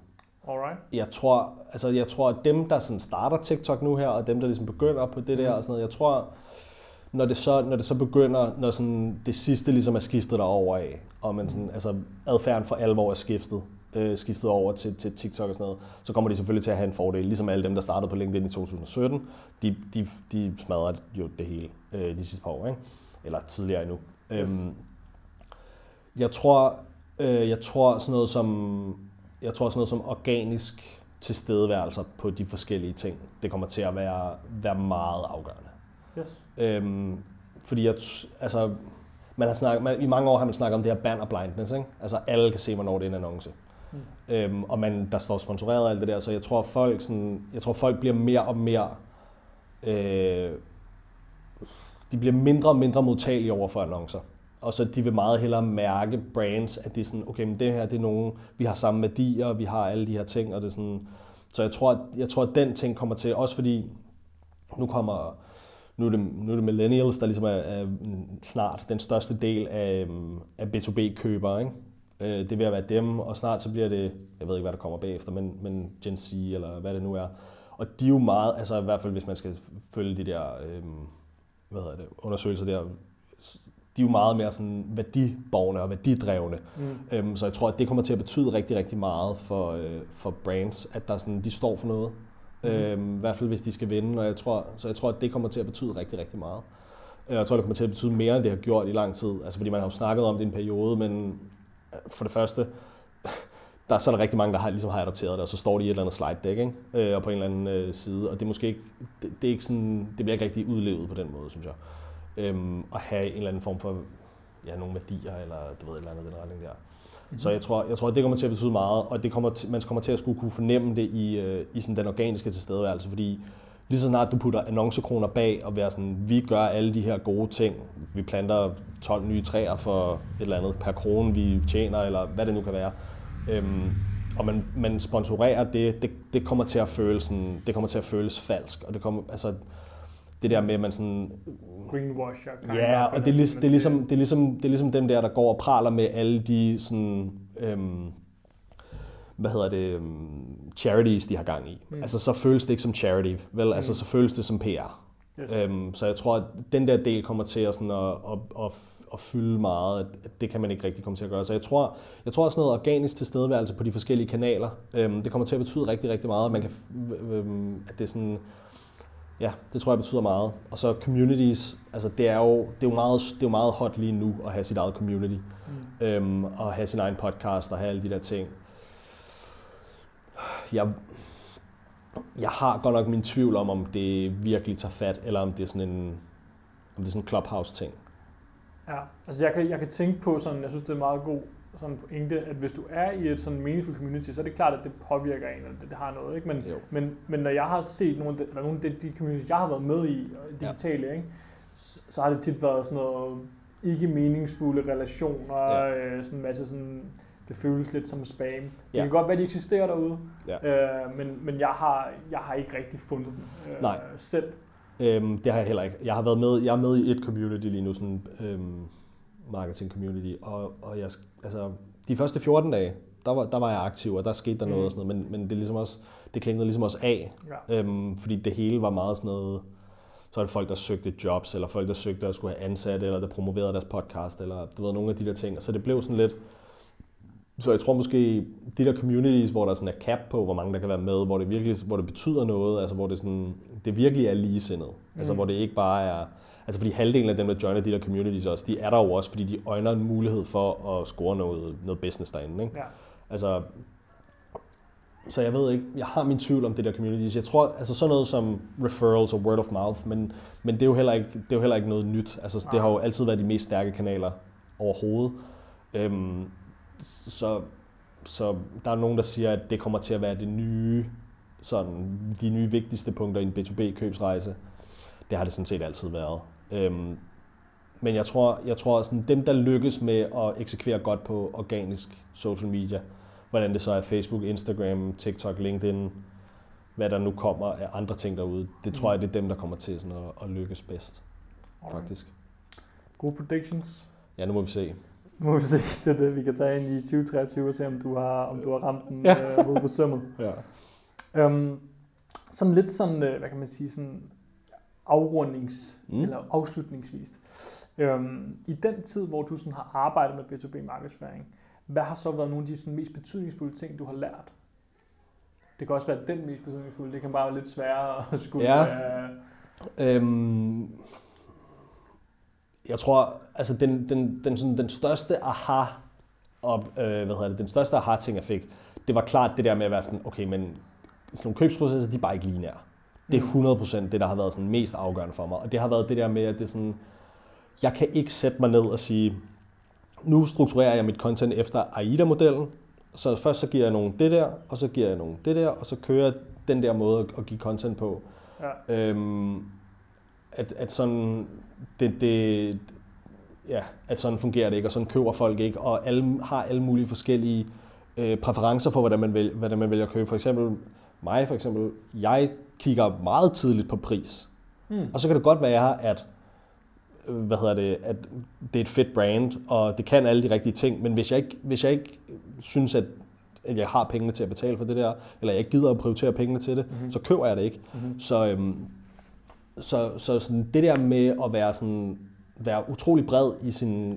Alright. Jeg tror, altså jeg tror, at dem, der sådan starter TikTok nu her, og dem, der ligesom begynder på det der og sådan noget, jeg tror, når det så, når det så begynder, når sådan det sidste ligesom er skiftet derover af, og man sådan, altså adfærden for alvor er skiftet, øh, skiftet over til, til TikTok og sådan noget, så kommer de selvfølgelig til at have en fordel. Ligesom alle dem, der startede på LinkedIn i 2017, de, de, de smadrede jo det hele øh, de sidste par år, ikke? eller tidligere endnu. Yes. Øhm, jeg tror, øh, jeg tror sådan noget som, jeg tror sådan noget som organisk tilstedeværelser på de forskellige ting, det kommer til at være, være meget afgørende. Yes. Øhm, fordi jeg, altså, man har snakket, man, i mange år har man snakket om det her banner blindness, ikke? Altså alle kan se, hvornår det er en annonce. Mm. Øhm, og man, der står sponsoreret og alt det der, så jeg tror, folk, sådan, jeg tror, folk bliver mere og mere øh, de bliver mindre og mindre modtagelige over for annoncer. Og så de vil meget hellere mærke brands, at det er sådan, okay, men det her det er nogen, vi har samme værdier, vi har alle de her ting, og det er sådan, så jeg tror, at, jeg tror, at den ting kommer til, også fordi nu kommer, nu er det, nu er det millennials, der ligesom er, er snart den største del af, af B2B-købere, ikke? Øh, det vil være dem, og snart så bliver det, jeg ved ikke, hvad der kommer bagefter, men, men Gen Z, eller hvad det nu er. Og de er jo meget, altså i hvert fald hvis man skal følge de der øh, hvad hedder det, undersøgelser der, de er jo meget mere sådan værdiborgende og værdidrevne. Mm. Øhm, så jeg tror, at det kommer til at betyde rigtig, rigtig meget for, øh, for brands, at der sådan, de står for noget. Mm. Øhm, I hvert fald hvis de skal vinde, og jeg tror, så jeg tror, at det kommer til at betyde rigtig, rigtig meget. Øh, jeg tror, det kommer til at betyde mere, end det har gjort i lang tid. Altså fordi man har jo snakket om det i en periode, men øh, for det første, der er så er der rigtig mange, der har, ligesom har adopteret det, og så står de i et eller andet slide deck, ikke? Øh, og på en eller anden øh, side, og det er måske ikke, det, det, er ikke sådan, det bliver ikke rigtig udlevet på den måde, synes jeg. Øhm, at have en eller anden form for, ja, nogle værdier, eller du ved, et eller andet den retning der. Mm-hmm. Så jeg tror, jeg tror, at det kommer til at betyde meget, og det kommer til, man kommer til at skulle kunne fornemme det i, øh, i sådan den organiske tilstedeværelse, fordi lige så snart du putter annoncekroner bag og være sådan, vi gør alle de her gode ting, vi planter 12 nye træer for et eller andet per krone, vi tjener, eller hvad det nu kan være, Øhm, og man, man sponsorerer det, det, det kommer til at føles sådan, det kommer til at føles falsk, og det kommer, altså, det der med, at man sådan... Greenwasher. Ja, og det er, det, er ligesom, det, er ligesom, det er ligesom dem der, der går og praler med alle de sådan, øhm, hvad hedder det, øhm, charities, de har gang i. Mm. Altså, så føles det ikke som charity, vel? Mm. Altså, så føles det som PR. Yes. Øhm, så jeg tror, at den der del kommer til at, sådan, at, at, at at fylde meget. At det kan man ikke rigtig komme til at gøre. Så jeg tror, jeg tror også noget organisk tilstedeværelse på de forskellige kanaler, øhm, det kommer til at betyde rigtig, rigtig meget. Man kan, øhm, at det er sådan, Ja, det tror jeg betyder meget. Og så communities, altså det er jo, det er jo, meget, det er jo meget hot lige nu at have sit eget community. Mm. Øhm, og have sin egen podcast og have alle de der ting. Jeg, jeg har godt nok min tvivl om, om det virkelig tager fat, eller om det er sådan en, om det er sådan en clubhouse-ting. Ja, altså jeg kan, jeg kan tænke på sådan, jeg synes det er meget god sådan pointe, at hvis du er i et sådan meaningful community, så er det klart, at det påvirker en, og det, det har noget, ikke? Men, men, men når jeg har set nogle af de, nogle af de, de communities, jeg har været med i, digitale, ja. ikke? Så, så har det tit været sådan noget ikke meningsfulde relationer, ja. øh, sådan en masse sådan, det føles lidt som spam. Det ja. kan godt være, at de eksisterer derude, ja. øh, men, men jeg, har, jeg har ikke rigtig fundet dem øh, Nej. selv. Øhm, det har jeg heller ikke. Jeg har været med, jeg er med i et community lige nu, sådan øhm, marketing community, og, og jeg, altså, de første 14 dage, der var, der var jeg aktiv, og der skete der mm. noget og sådan noget, men, men det, er ligesom også, det klingede ligesom også af, ja. øhm, fordi det hele var meget sådan noget, så er det folk, der søgte jobs, eller folk, der søgte at skulle have ansatte, eller der promoverede deres podcast, eller du ved, nogle af de der ting. Så det blev sådan lidt... Så jeg tror måske, de der communities, hvor der sådan er cap på, hvor mange der kan være med, hvor det virkelig hvor det betyder noget, altså hvor det, sådan, det virkelig er ligesindet. Altså, mm. Altså hvor det ikke bare er... Altså fordi halvdelen af dem, der joiner de der communities også, de er der jo også, fordi de øjner en mulighed for at score noget, noget business derinde. Ikke? Ja. Altså, så jeg ved ikke, jeg har min tvivl om det der communities. Jeg tror, altså sådan noget som referrals og word of mouth, men, men det, er jo heller ikke, det er jo heller ikke noget nyt. Altså det har jo altid været de mest stærke kanaler overhovedet. Øhm, så, så der er nogen, der siger, at det kommer til at være det nye, sådan, de nye vigtigste punkter i en B2B-købsrejse. Det har det sådan set altid været. Øhm, men jeg tror, jeg tror sådan, dem, der lykkes med at eksekvere godt på organisk social media, hvordan det så er Facebook, Instagram, TikTok, LinkedIn, hvad der nu kommer af andre ting derude. Det tror jeg, det er dem, der kommer til sådan at, at lykkes bedst, faktisk. Gode predictions. Ja, nu må vi se. Nu må vi se, det er det, vi kan tage ind i 2023 og se, om du har, om du har ramt den ja. øh, på sømmet. ja. Øhm, sådan lidt sådan, øh, hvad kan man sige, sådan afrundings- mm. eller afslutningsvis. Øhm, I den tid, hvor du sådan har arbejdet med B2B markedsføring, hvad har så været nogle af de sådan, mest betydningsfulde ting, du har lært? Det kan også være den mest betydningsfulde. Det kan bare være lidt sværere at skulle... Ja. Uh... Øhm, jeg tror, altså den, den, den, sådan, den største aha og, øh, hvad hedder det, den største aha-ting, jeg fik, det var klart det der med at være sådan, okay, men sådan nogle købsprocesser, de er bare ikke lige nær. Det er 100% mm. det, der har været sådan mest afgørende for mig. Og det har været det der med, at det er sådan, jeg kan ikke sætte mig ned og sige, nu strukturerer jeg mit content efter AIDA-modellen. Så først så giver jeg nogen det der, og så giver jeg nogen det der, og så kører jeg den der måde at give content på. Ja. Øhm, at, at sådan, det, det, ja, at sådan fungerer det ikke, og sådan køber folk ikke, og alle har alle mulige forskellige øh, præferencer for, hvordan man, vælger, hvordan man vælger at købe. For eksempel mig, for eksempel, jeg kigger meget tidligt på pris. Mm. Og så kan det godt være, at hvad hedder det, at det er et fedt brand, og det kan alle de rigtige ting, men hvis jeg ikke, hvis jeg ikke synes, at, at jeg har pengene til at betale for det der, eller jeg ikke gider at prioritere pengene til det, mm-hmm. så køber jeg det ikke. Mm-hmm. Så, øhm, så, så sådan det der med at være, sådan, være utrolig bred i sin,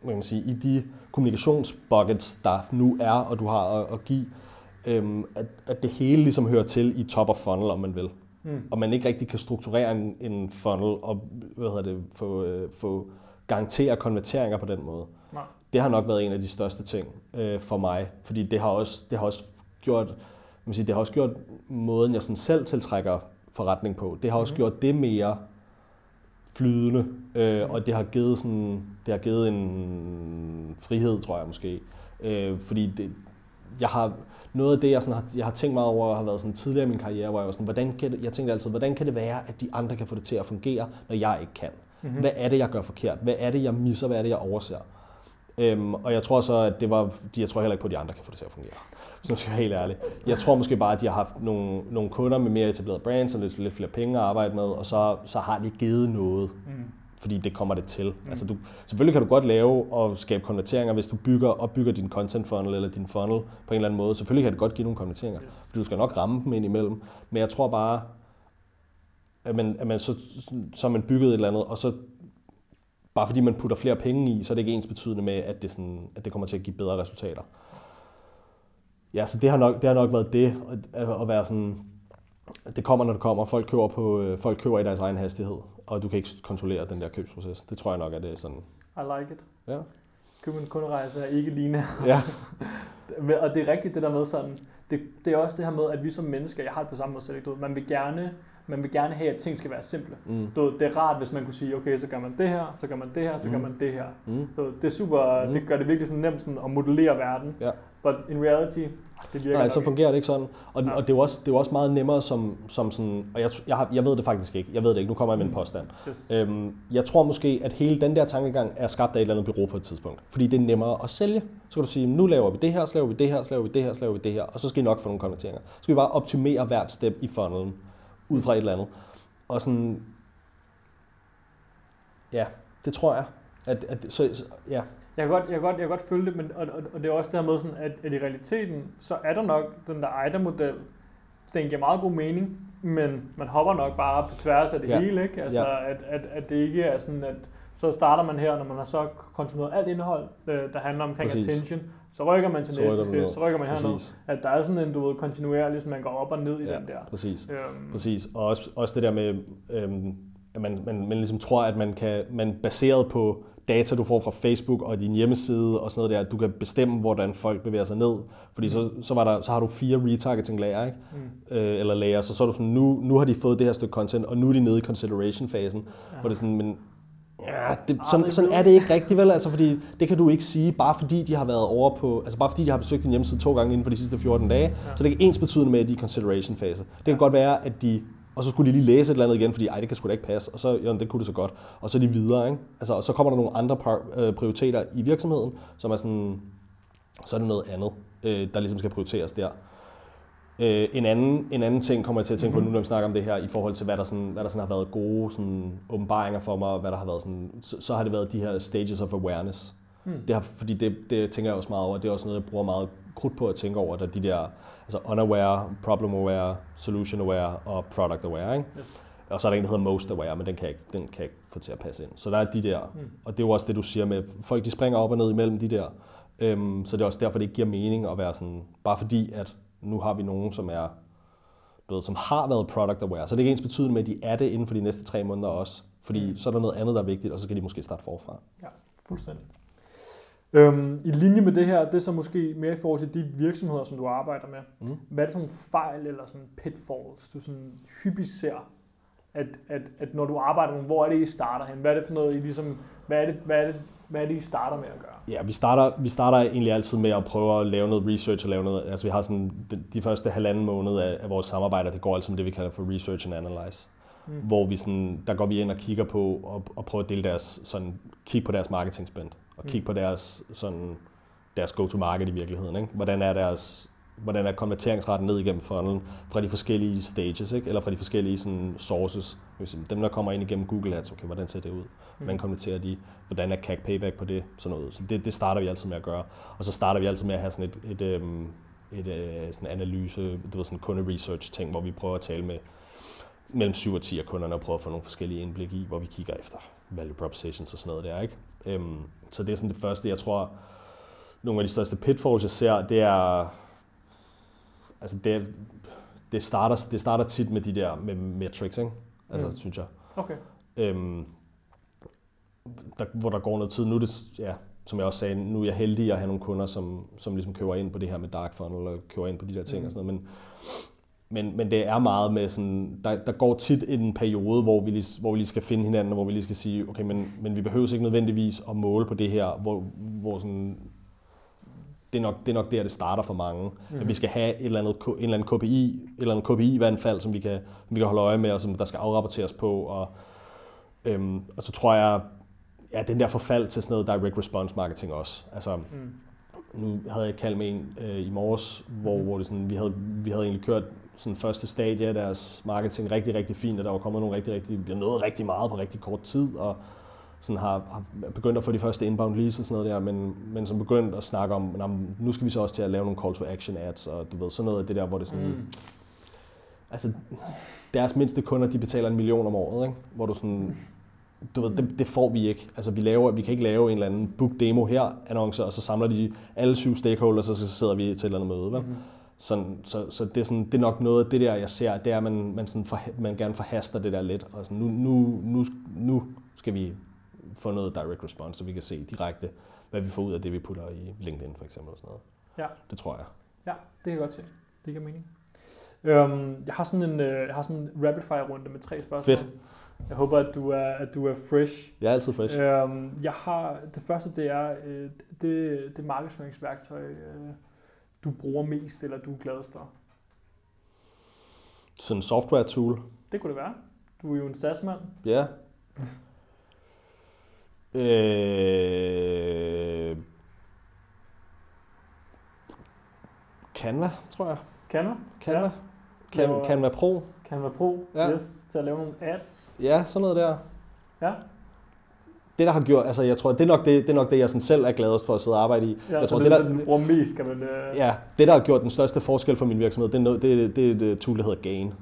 hvad kan man sige, i de kommunikationsbuckets, der nu er, og du har at, at give, øhm, at, at det hele ligesom hører til i top of funnel, om man vil mm. og man ikke rigtig kan strukturere en, en funnel og hvad hedder det, få, øh, få garantere konverteringer på den måde. Nej. Det har nok været en af de største ting øh, for mig, fordi det har også, det har også gjort, man sige, det har også gjort måden, jeg sådan selv tiltrækker forretning på. Det har også mm. gjort det mere flydende, øh, og det har givet sådan, det har givet en frihed, tror jeg måske. Øh, fordi det, jeg har, noget af det, jeg, sådan har, jeg har tænkt meget over, har været sådan tidligere i min karriere, hvor jeg var sådan, hvordan kan det, jeg tænkte altid, hvordan kan det være, at de andre kan få det til at fungere, når jeg ikke kan? Mm-hmm. Hvad er det, jeg gør forkert? Hvad er det, jeg misser? Hvad er det, jeg overser? Øhm, og jeg tror så, at det var, jeg tror heller ikke på, at de andre kan få det til at fungere. Så nu skal jeg helt ærlig. Jeg tror måske bare, at de har haft nogle, nogle kunder med mere etablerede brands og lidt, lidt flere penge at arbejde med, og så, så har de givet noget. Mm fordi det kommer det til. Mm. Altså du, selvfølgelig kan du godt lave og skabe konverteringer, hvis du bygger opbygger din content funnel eller din funnel på en eller anden måde. Selvfølgelig kan det godt give nogle konverteringer, yes. fordi du skal nok ramme dem ind imellem. Men jeg tror bare, at man, at man så, så man bygget et eller andet, og så bare fordi man putter flere penge i, så er det ikke ens betydende med, at det, sådan, at det kommer til at give bedre resultater. Ja, så det har nok, det har nok været det, at, at være sådan, det kommer, når det kommer. Folk køber, på, øh, folk køber i deres egen hastighed, og du kan ikke kontrollere den der købsproces. Det tror jeg nok, at det er sådan. I like it. Ja. Køb en kunderejse er ikke lineær. Ja, Og det er rigtigt det der med sådan, det, det er også det her med, at vi som mennesker, jeg har det på samme måde selv? Du man vil gerne, man vil gerne have, at ting skal være simple. mm. Du det er rart, hvis man kunne sige, okay, så gør man det her, så gør man det her, så gør Mm. man det her. Mm. Du det er super, Mm. det gør det virkelig sådan nemt sådan at modellere verden. Ja. But in reality, det virker Nej, så fungerer det ikke sådan. Og, Ja. og det, er jo også, det er jo også meget nemmere som, som sådan, og jeg, jeg, har, jeg ved det faktisk ikke, jeg ved det ikke, nu kommer jeg med en Mm. påstand. Yes. Øhm, jeg tror måske, at hele den der tankegang er skabt af et eller andet bureau på et tidspunkt. Fordi det er nemmere at sælge. Så kan du sige, nu laver vi det her, så laver vi det her, så laver vi det her, så laver vi det her, og så skal I nok få nogle konverteringer. Så skal vi bare optimere hvert step i funnelen, ud fra et eller andet. Og sådan, ja, det tror jeg. At, at, så, ja, Jeg kan godt, jeg kan godt, jeg kan godt følge det, men, og, og, og det er også det her med, sådan, at, at i realiteten, så er der nok den der EIDA-model, den giver meget god mening, men man hopper nok bare på tværs af det Ja. hele, ikke? Altså, Ja. at, at, at det ikke er sådan, at så starter man her, når man har så konsumeret alt indhold, øh, der handler omkring Præcis. attention, så rykker man til Så næste skridt, så rykker man herned. præcis. At der er sådan en, du ved, kontinuerligt, så man går op og ned i Ja, den der. præcis. Øhm, Præcis, og også, også det der med, øhm, at man, man, man ligesom tror, at man kan, man baseret på data, du får fra Facebook og din hjemmeside og sådan noget der, at du kan bestemme, hvordan folk bevæger sig ned. Fordi så, så, var der, så har du fire retargeting layer, ikke? mm, Øh, eller layer, så så er du sådan, nu, nu har de fået det her stykke content, og nu er de nede i consideration-fasen, ja. hvor det er sådan, men ja, det, Aldrig sådan, sådan er det ikke rigtigt, vel? Altså, fordi det kan du ikke sige, bare fordi de har været over på, altså bare fordi de har besøgt din hjemmeside to gange inden for de sidste 14 dage, så det er ikke ens betydende med, at de er i consideration-fase. Det kan Ja. godt være, at de og så skulle de lige læse et eller andet igen, fordi ej, det kan sgu da ikke passe, og så, jo, det kunne det så godt. Og så er de videre, ikke? Altså, og så kommer der nogle andre par, øh, prioriteter i virksomheden, som er sådan, så er det noget andet, øh, der ligesom skal prioriteres der. Øh, en, anden, en anden ting kommer jeg til at tænke på nu, når vi snakker om det her, i forhold til, hvad der, sådan, hvad der sådan har været gode sådan, åbenbaringer for mig, og hvad der har været sådan, så, så har det været de her stages of awareness. Mm. Det har, fordi det, det tænker jeg også meget over, det er også noget, jeg bruger meget krudt på at tænke over, der de der altså unaware, problem aware, solution aware og product aware. Ikke? Yes. Og så er der en, der hedder most aware, men den kan, jeg ikke, den kan jeg ikke få til at passe ind. Så der er de der, Mm. og det er jo også det, du siger med, folk de springer op og ned imellem de der. Øhm, så det er også derfor, det ikke giver mening at være sådan, bare fordi, at nu har vi nogen, som er ved, som har været product aware. Så det er ikke ens betydende med, at de er det inden for de næste tre måneder også. Fordi Mm. så er der noget andet, der er vigtigt, og så skal de måske starte forfra. Fuldstændig. Øhm, I linje med det her, det er så måske mere i forhold til de virksomheder, som du arbejder med. Mm. Hvad er det sådan nogle fejl eller sådan pitfalls, du sådan hyppigt ser, at, at, at når du arbejder med, hvor er det, I starter hen? Hvad er det for noget, I ligesom, hvad er det, hvad er det, hvad er det I starter med at gøre? Ja, vi starter, vi starter egentlig altid med at prøve at lave noget research og lave noget, altså vi har sådan, de, de første halvanden måned af, af vores samarbejde, det går altså med det, vi kalder for research and analyze. Mm. Hvor vi sådan, der går vi ind og kigger på, og, og prøver at dele deres, sådan, kigge på deres marketing spend, og Mm. kigge på deres, sådan, deres go-to-market i virkeligheden. Ikke? Hvordan er deres, hvordan er konverteringsraten ned igennem funnelen fra de forskellige stages, ikke? eller fra de forskellige sådan, sources. Dem, der kommer ind igennem Google Ads, okay, hvordan ser det ud? Hvordan konverterer de? Hvordan er CAC payback på det? Sådan noget. Så det, det starter vi altid med at gøre. Og så starter vi altid med at have sådan et, et, øhm, et, et sådan analyse, du ved, sådan kunde-research ting, hvor vi prøver at tale med mellem 7 og 10 af kunderne og prøve at få nogle forskellige indblik i, hvor vi kigger efter value propositions og sådan noget der, ikke? Øhm, så det er sådan det første, jeg tror, nogle af de største pitfalls, jeg ser, det er, altså det, det, starter, det starter tit med de der med metrics, ikke? Altså, Mm. synes jeg. Okay. Øhm, der, hvor der går noget tid. Nu det, ja, som jeg også sagde, nu er jeg heldig at have nogle kunder, som, som ligesom køber ind på det her med dark funnel, og køber ind på de der ting Mm. og sådan noget. Men, men, men det er meget med sådan, der, der går tit en periode, hvor vi, lige, hvor vi lige skal finde hinanden, og hvor vi lige skal sige, okay, men, men vi behøver ikke nødvendigvis at måle på det her, hvor, hvor sådan, det er, nok, det er nok der, det starter for mange. Mm. Mhm. At vi skal have et eller andet, en eller anden KPI, et eller andet KPI-vandfald, som vi kan, som vi kan holde øje med, og som der skal afrapporteres på. Og, øhm, og så tror jeg, ja, den der forfald til sådan noget direct response marketing også. Altså, Mm. Nu havde jeg kaldt med en øh, i morges, hvor, Mhm. hvor det sådan, vi, havde, vi havde egentlig kørt sådan første stadie af deres marketing rigtig, rigtig fint, og der var kommet nogle rigtig, rigtig, vi har nået rigtig meget på rigtig kort tid, og sådan har, har begyndt at få de første inbound leads og sådan noget der, men, men som begyndt at snakke om, "Nå, men nu skal vi så også til at lave nogle call to action ads, og du ved, sådan noget af det der, hvor det sådan, Mm. altså deres mindste kunder, de betaler en million om året, ikke? hvor du sådan, du ved, det, det får vi ikke. Altså vi, laver, vi kan ikke lave en eller anden book demo her annonce, og så samler de alle syv stakeholders, og så sidder vi til et eller andet møde. Vel? Mhm. Sådan, så, så det, er sådan, det er nok noget af det der, jeg ser, det er, at man, man, sådan for, man gerne forhaster det der lidt. Og sådan, nu, nu, nu, nu skal vi få noget direct response, så vi kan se direkte, hvad vi får ud af det, vi putter i LinkedIn for eksempel. Og sådan noget. Ja. Det tror jeg. Ja, det kan jeg godt se. Det giver mening. Øhm, jeg har sådan en, øh, jeg har sådan en rapid fire runde med tre spørgsmål. Fedt. Jeg håber, at du er, at du er fresh. Jeg er altid fresh. Øhm, jeg har, det første det er øh, det, det markedsføringsværktøj, øh, du bruger mest, eller du er gladest for. Sådan en software tool. Det kunne det være. Du er jo en SAS-mand. Ja. øh, Canva, tror jeg. Canva? Canva. Ja. Can, Laver- Canva Pro. Canva Pro, Ja. yes, til at lave nogle ads. Ja, sådan noget der. Ja, Det, der har gjort, altså jeg tror, det er nok det, det, er nok det jeg sådan selv er gladest for at sidde og arbejde i. ja jeg tror, det, det, er der, det, du bruger mest, kan man... Øh, ja, det, der har gjort den største forskel for min virksomhed, det er, noget, det, det er et øh, tool, der hedder Gain.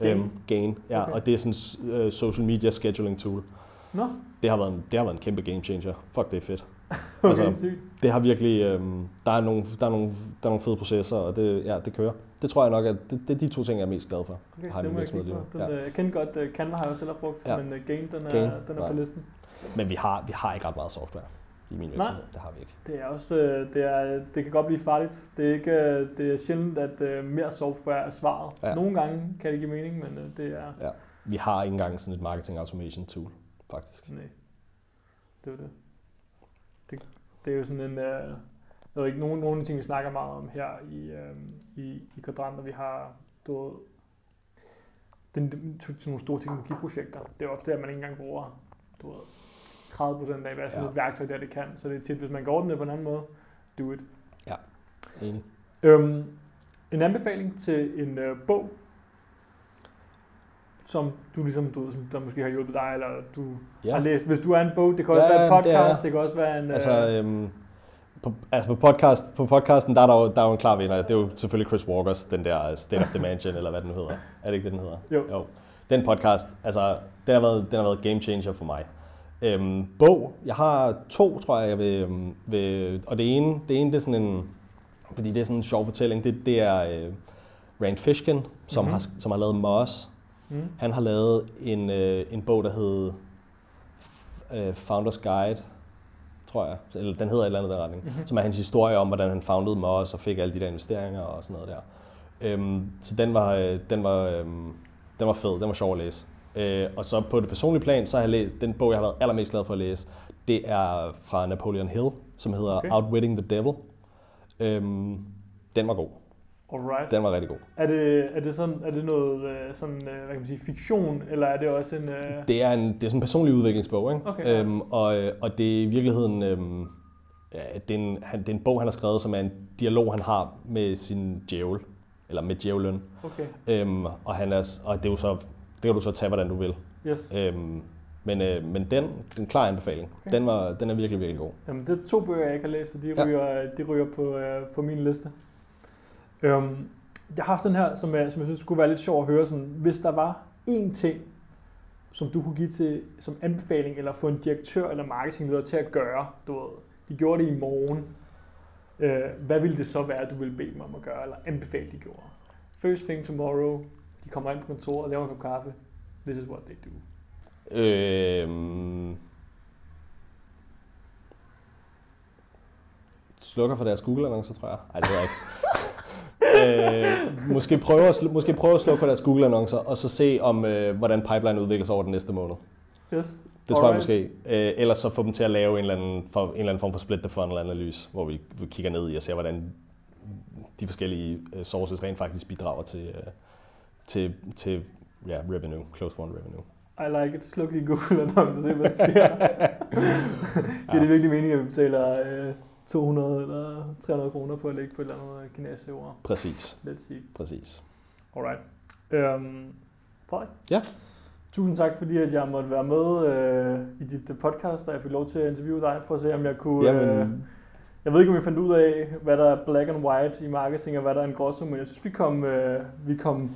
Gain? Øhm, Gain, ja, Okay. og det er sådan en uh, social media scheduling tool. Nå, Det har, været en, det har været en kæmpe game changer. Fuck, det er fedt. okay, Altså, sygt. det har virkelig, øhm, der, er nogle, der, er nogle, der er nogle fede processer, og det, ja, det kører. Det tror jeg nok, at det, det er de to ting, jeg er mest glad for. Okay, har det må jeg kigge på. Den, Ja. øh, Jeg kender godt, uh, Canva har jeg selv har brugt, Ja. men uh, Gain, den er, Gain, den er nej. på listen. Men vi har, vi har ikke ret meget software i min virksomhed. Det har vi ikke. Det er også, øh, det, er, det kan godt blive farligt. Det er, ikke, øh, det er sjældent, at øh, mere software er svaret. Ja. Nogle gange kan det give mening, men øh, det er... Ja. Vi har ikke engang sådan et marketing automation tool, faktisk. Nej, det er det. Det. Er jo sådan en... Øh, jeg ved ikke, nogle, nogle af de ting, vi snakker meget om her i, øh, i, i Quadrant, og vi har du ved, den, den, sådan nogle store teknologiprojekter. Det er ofte, at man ikke engang bruger du ved, 30 procent af, hvad sådan Ja. et værktøj der det kan. Så det er tit, hvis man går den det på en anden måde, do it. Enig. Øhm, en anbefaling til en øh, bog, som du ligesom, du, som der måske har hjulpet dig, eller du ja. har læst. Hvis du er en bog, det kan også Ja, være en det er podcast, det, kan også være en... Altså, øh, øhm, på, altså på, podcast, på podcasten, der er der, jo, der er jo en klar vinder. Det er jo selvfølgelig Chris Walkers, den der State of the Mansion, eller hvad den hedder. Er det ikke det, den hedder? Jo. jo. Den podcast, altså, den har været, den har været game changer for mig. Øhm, bog, jeg har to, tror jeg, jeg vil, øhm, vil og det ene, det ene, det er sådan en, fordi det er sådan en sjov fortælling, det, det er øh, Rand Fishkin, som, Mhm. har, som har lavet Moss. Mm, Han har lavet en, øh, en bog, der hed øh, Founders Guide, tror jeg. Eller den hedder et eller andet den retning. Mhm. Som er hans historie om, hvordan han foundede Moss og fik alle de der investeringer og sådan noget der. Øhm, så den var, øh, den, var, øhm, den var fed, den var sjov at læse. Øh, og så på det personlige plan, så har jeg læst, den bog, jeg har været allermest glad for at læse, det er fra Napoleon Hill, som hedder okay. Outwitting the Devil. Øhm, den var god. Alright. Den var rigtig god. Er det, er det, sådan, er det noget øh, sådan, øh, hvad kan man sige, fiktion, eller er det også en... Øh, Det er, en, det er sådan en personlig udviklingsbog, ikke? Okay, øhm, og, og det er i virkeligheden øhm, ja, det, er en, han, det er en bog, han har skrevet, som er en dialog, han har med sin djævel, eller med djævlen. okay, Øhm, og, han er, og det, er jo så, det kan du så tage, hvordan du vil. yes. Øhm, men, øh, men den, den klar anbefaling. Okay. Den, var, den er virkelig, virkelig god. Jamen, det er to bøger, jeg ikke har læst, så de Ja. ryger, de ryger på, øh, på min liste. Øhm, jeg har sådan her, som jeg, som jeg synes skulle være lidt sjov at høre. Sådan, hvis der var én ting, som du kunne give til som anbefaling, eller få en direktør eller marketingleder til at gøre, du ved, de gjorde det i morgen, øh, hvad ville det så være, du ville bede dem om at gøre, eller anbefale, de gjorde? First thing tomorrow, de kommer ind på kontoret og laver en kop kaffe. This is what they do. Øhm, slukker for deres Google-annoncer, tror jeg. Nej, det ved jeg ikke. øh, måske, prøve at, måske prøve at slukke for deres Google-annoncer, og så se, om øh, hvordan pipeline udvikler sig over den næste måned. Yes. Det tror jeg Alright. måske. Øh, ellers så få dem til at lave en eller anden, for, en eller anden form for split the funnel analyse, hvor vi, vi kigger ned i og ser, hvordan de forskellige øh, sources rent faktisk bidrager til, øh, til, til ja, revenue, close one revenue. I like it. Sluk lige Google annoncer, se hvad der sker. Giver det virkelig mening, at vi betaler øh, 200 eller 300 kroner på at lægge på et eller andet kinesisk ord? Præcis, Let's see. præcis. Alright. Øhm, Frederik? Ja. Tusind tak, fordi at jeg måtte være med øh, i dit øh, podcast, og jeg fik lov til at interviewe dig. Prøv at se, om jeg kunne... Øh, Jamen, jeg ved ikke, om vi fandt ud af, hvad der er black and white i marketing, og hvad der er en gråzone, men jeg synes, vi kom, øh, vi kom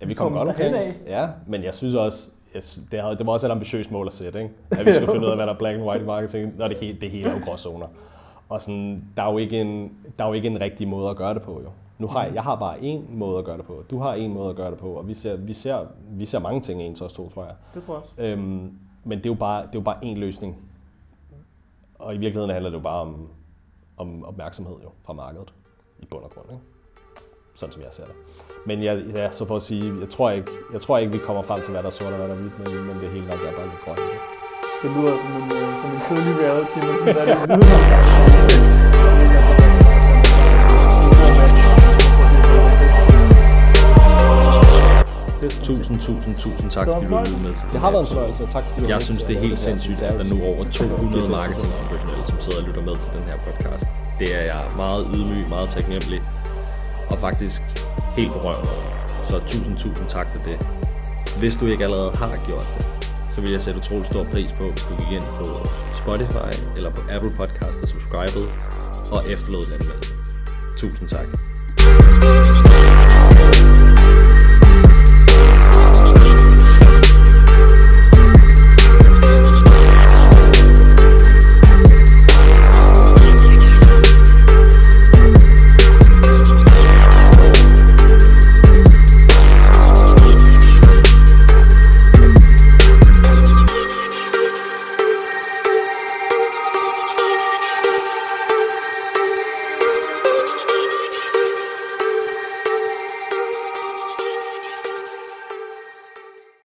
ja, vi kom kom godt omkring. derhenad. Ja, men jeg synes også, jeg synes, det, har, det var også et ambitiøst mål at sætte, ikke? at vi skal finde ud af, hvad der er black and white i marketing, når det, hele, det hele er jo gråzoner. Og sådan, der, er jo ikke en, der er jo ikke en rigtig måde at gøre det på, jo. Nu har jeg, jeg har bare én måde at gøre det på. Du har én måde at gøre det på, og vi ser, vi ser, vi ser mange ting ens os to, tror jeg. Det tror jeg også. Øhm, men det er, jo bare, det er jo bare én løsning. Og i virkeligheden handler det jo bare om, om opmærksomhed jo, fra markedet i bund og grund. Ikke? Sådan som jeg ser det. Men ja, ja, så for at sige, jeg tror, ikke, jeg tror ikke, vi kommer frem til, hvad der er sort og hvad der er hvidt, men, men det hele nok er bare lidt grønt. Det lyder som en, øh, som en kedelig reality, men sådan er det Tusind, tusind, tusind tak, fordi du lyttede med. Det har været en fornøjelse, og tak fordi du Jeg synes, det er helt sindssygt, det at der nu er over 200 PT. marketingprofessionelle, som sidder og lytter med til den her podcast. Det er jeg meget ydmyg, meget taknemmelig og faktisk helt berørt over. Så tusind, tusind tak for det. Hvis du ikke allerede har gjort det, så vil jeg sætte utrolig stor pris på, hvis du gik ind på Spotify eller på Apple Podcast og subscribede og efterlod den med. Tusind tak.